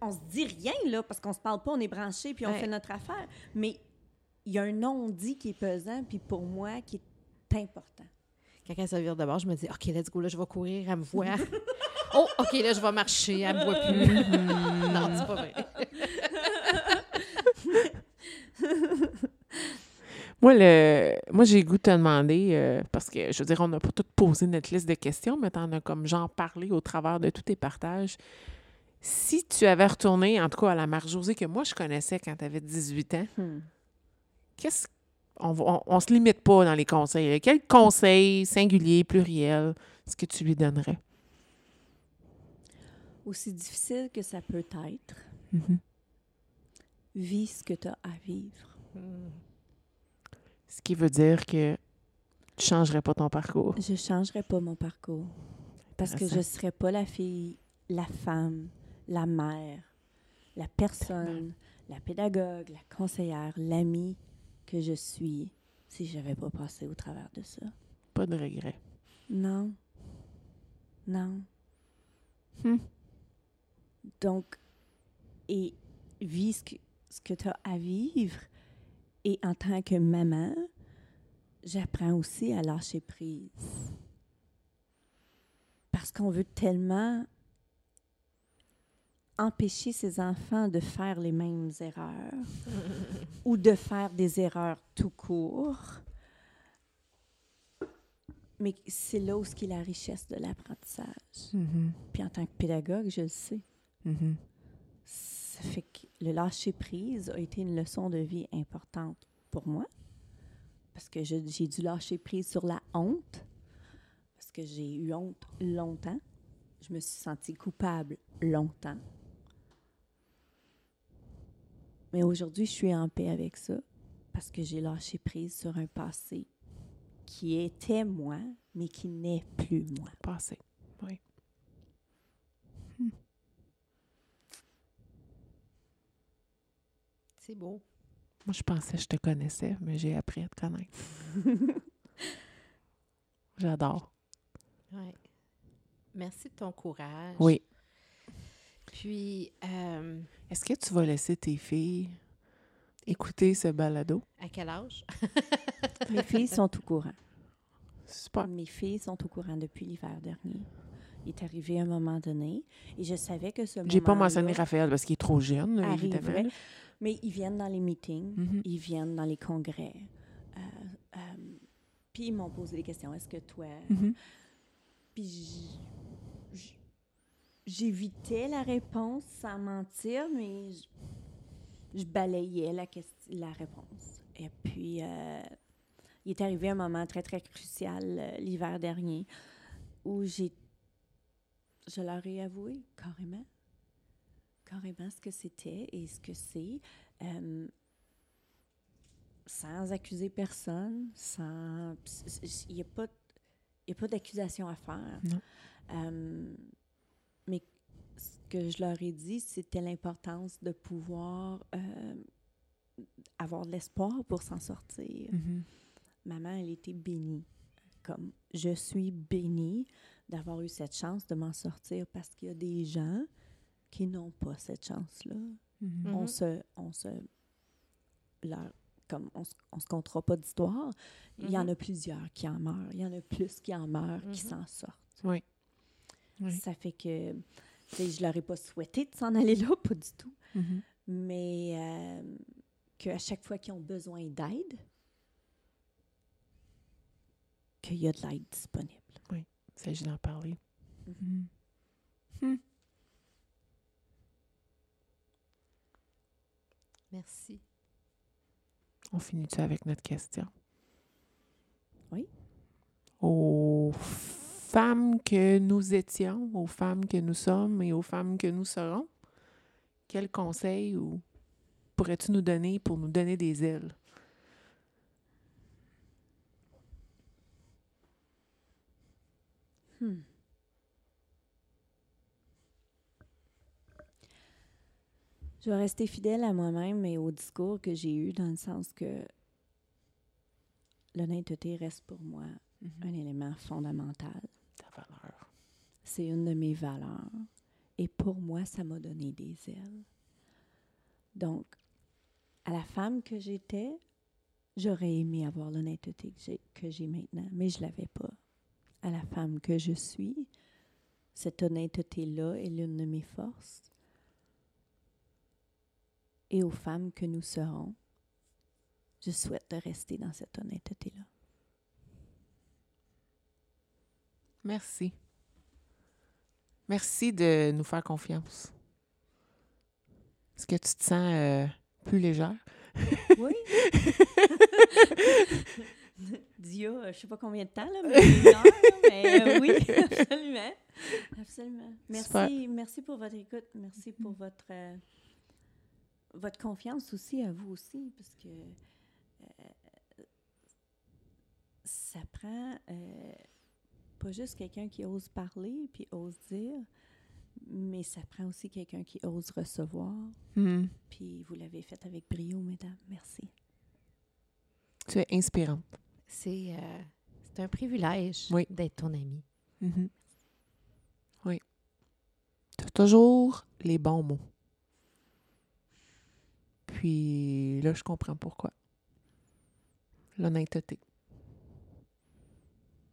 on se dit rien là parce qu'on se parle pas, on est branchés puis on Ouais. fait notre affaire. Mais il y a un non-dit qui est pesant puis pour moi qui est important. Quand elle se vire de bord, je me dis, OK, let's go, là, je vais courir, elle me voit. oh, OK, là, je vais marcher, elle me voit plus. non, c'est pas vrai. Moi, le, moi j'ai goût de te demander, euh, parce que, je veux dire, on n'a pas tout posé notre liste de questions, mais t'en as comme genre parlé au travers de tous tes partages. Si tu avais retourné, en tout cas, à la Marie-Josée que moi, je connaissais quand tu avais 18 ans, Hmm. qu'est-ce on, on se limite pas dans les conseils. là. Quel conseil singulier, pluriel, est-ce que tu lui donnerais? Aussi difficile que ça peut être, Mhm. vis ce que tu as à vivre. Ce qui veut dire que tu changerais pas ton parcours. Je changerai pas mon parcours parce que je Intéressant. serais pas la fille, la femme, la mère, la personne, la pédagogue, la conseillère, l'amie que je suis si j'avais pas passé au travers de ça. Pas de regret. Non. Non. Hmm. Donc, et vis ce que, ce que tu as à vivre. Et en tant que maman, j'apprends aussi à lâcher prise. Parce qu'on veut tellement empêcher ses enfants de faire les mêmes erreurs ou de faire des erreurs tout court. Mais c'est là où ce qui est la richesse de l'apprentissage. Mhm. Puis en tant que pédagogue, je le sais. Mhm. Ça fait que le lâcher prise a été une leçon de vie importante pour moi. Parce que j'ai dû lâcher prise sur la honte. Parce que j'ai eu honte longtemps. Je me suis sentie coupable longtemps. Mais aujourd'hui, je suis en paix avec ça. Parce que j'ai lâché prise sur un passé qui était moi, mais qui n'est plus moi. Passé. Oui. C'est beau. Moi, je pensais que je te connaissais, mais j'ai appris à te connaître. J'adore. Ouais. Merci de ton courage. Oui. Puis, euh, Est-ce que tu vas laisser tes filles écouter ce balado? à quel âge? Mes filles sont au courant. Super. Mes filles sont au courant depuis l'hiver dernier. Il est arrivé un moment donné et je savais que ce moment J'ai pas mentionné Raphaël parce qu'il est trop jeune, arriverait. évidemment. Mais ils viennent dans les meetings, Mhm. ils viennent dans les congrès. Euh, euh, puis ils m'ont posé des questions. Est-ce que toi... Puis j- j- j'évitais la réponse sans mentir, mais je, je balayais la, la réponse. Et puis, euh, il est arrivé un moment très, très crucial euh, l'hiver dernier où j'ai, je leur ai avoué carrément, carrément ce que c'était et ce que c'est, euh, sans accuser personne, sans... Il n'y a pas... A pas d'accusation à faire. Non. Que je leur ai dit, c'était l'importance de pouvoir euh, avoir de l'espoir pour s'en sortir. Mhm. Maman, elle était bénie. Comme je suis bénie d'avoir eu cette chance de m'en sortir parce qu'il y a des gens qui n'ont pas cette chance-là. Mhm. On Mhm. se, on se, leur- comme on se, on se comptera pas d'histoire. Il y en a plusieurs qui en meurent. Il y en a plus qui en meurent, qui s'en sortent. Oui. Oui. Ça fait que, sais, je leur ai pas souhaité de s'en aller là, pas du tout. Mhm. Mais euh, qu'à chaque fois qu'ils ont besoin d'aide, qu'il y a de l'aide disponible. Il s'agit d'en parler. Mhm. Mhm. Merci. On finit-tu avec notre question? Oui. Aux femmes que nous étions, aux femmes que nous sommes et aux femmes que nous serons, quel conseil ou pourrais-tu nous donner pour nous donner des ailes? Hmm. Je vais rester fidèle à moi-même et au discours que j'ai eu dans le sens que l'honnêteté reste pour moi un élément fondamental. C'est une de mes valeurs. Et pour moi, ça m'a donné des ailes. Donc, à la femme que j'étais, j'aurais aimé avoir l'honnêteté que j'ai, que j'ai maintenant, mais je ne l'avais pas. À la femme que je suis, cette honnêteté-là est l'une de mes forces. Et aux femmes que nous serons, je souhaite de rester dans cette honnêteté-là. Merci. Merci de nous faire confiance. Est-ce que tu te sens euh, plus légère? Oui. Dia, euh, je sais pas combien de temps, là, mais, une heure, mais euh, oui, absolument. Absolument. Merci, Super. merci pour votre écoute. Merci pour votre, euh, votre confiance aussi à vous aussi, parce que ça prend pas juste quelqu'un qui ose parler puis ose dire, mais ça prend aussi quelqu'un qui ose recevoir. Hmm. Puis vous l'avez fait avec brio, mesdames. Merci. Tu es inspirante. C'est euh, c'est un privilège Oui. d'être ton ami. Mhm. Oui. Tu as toujours les bons mots. Puis là, je comprends pourquoi. L'honnêteté.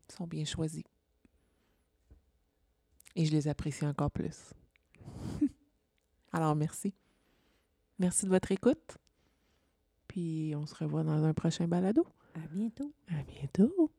Ils sont bien choisis. Et je les apprécie encore plus. Alors, merci. Merci de votre écoute. Puis on se revoit dans un prochain balado. À bientôt. À bientôt.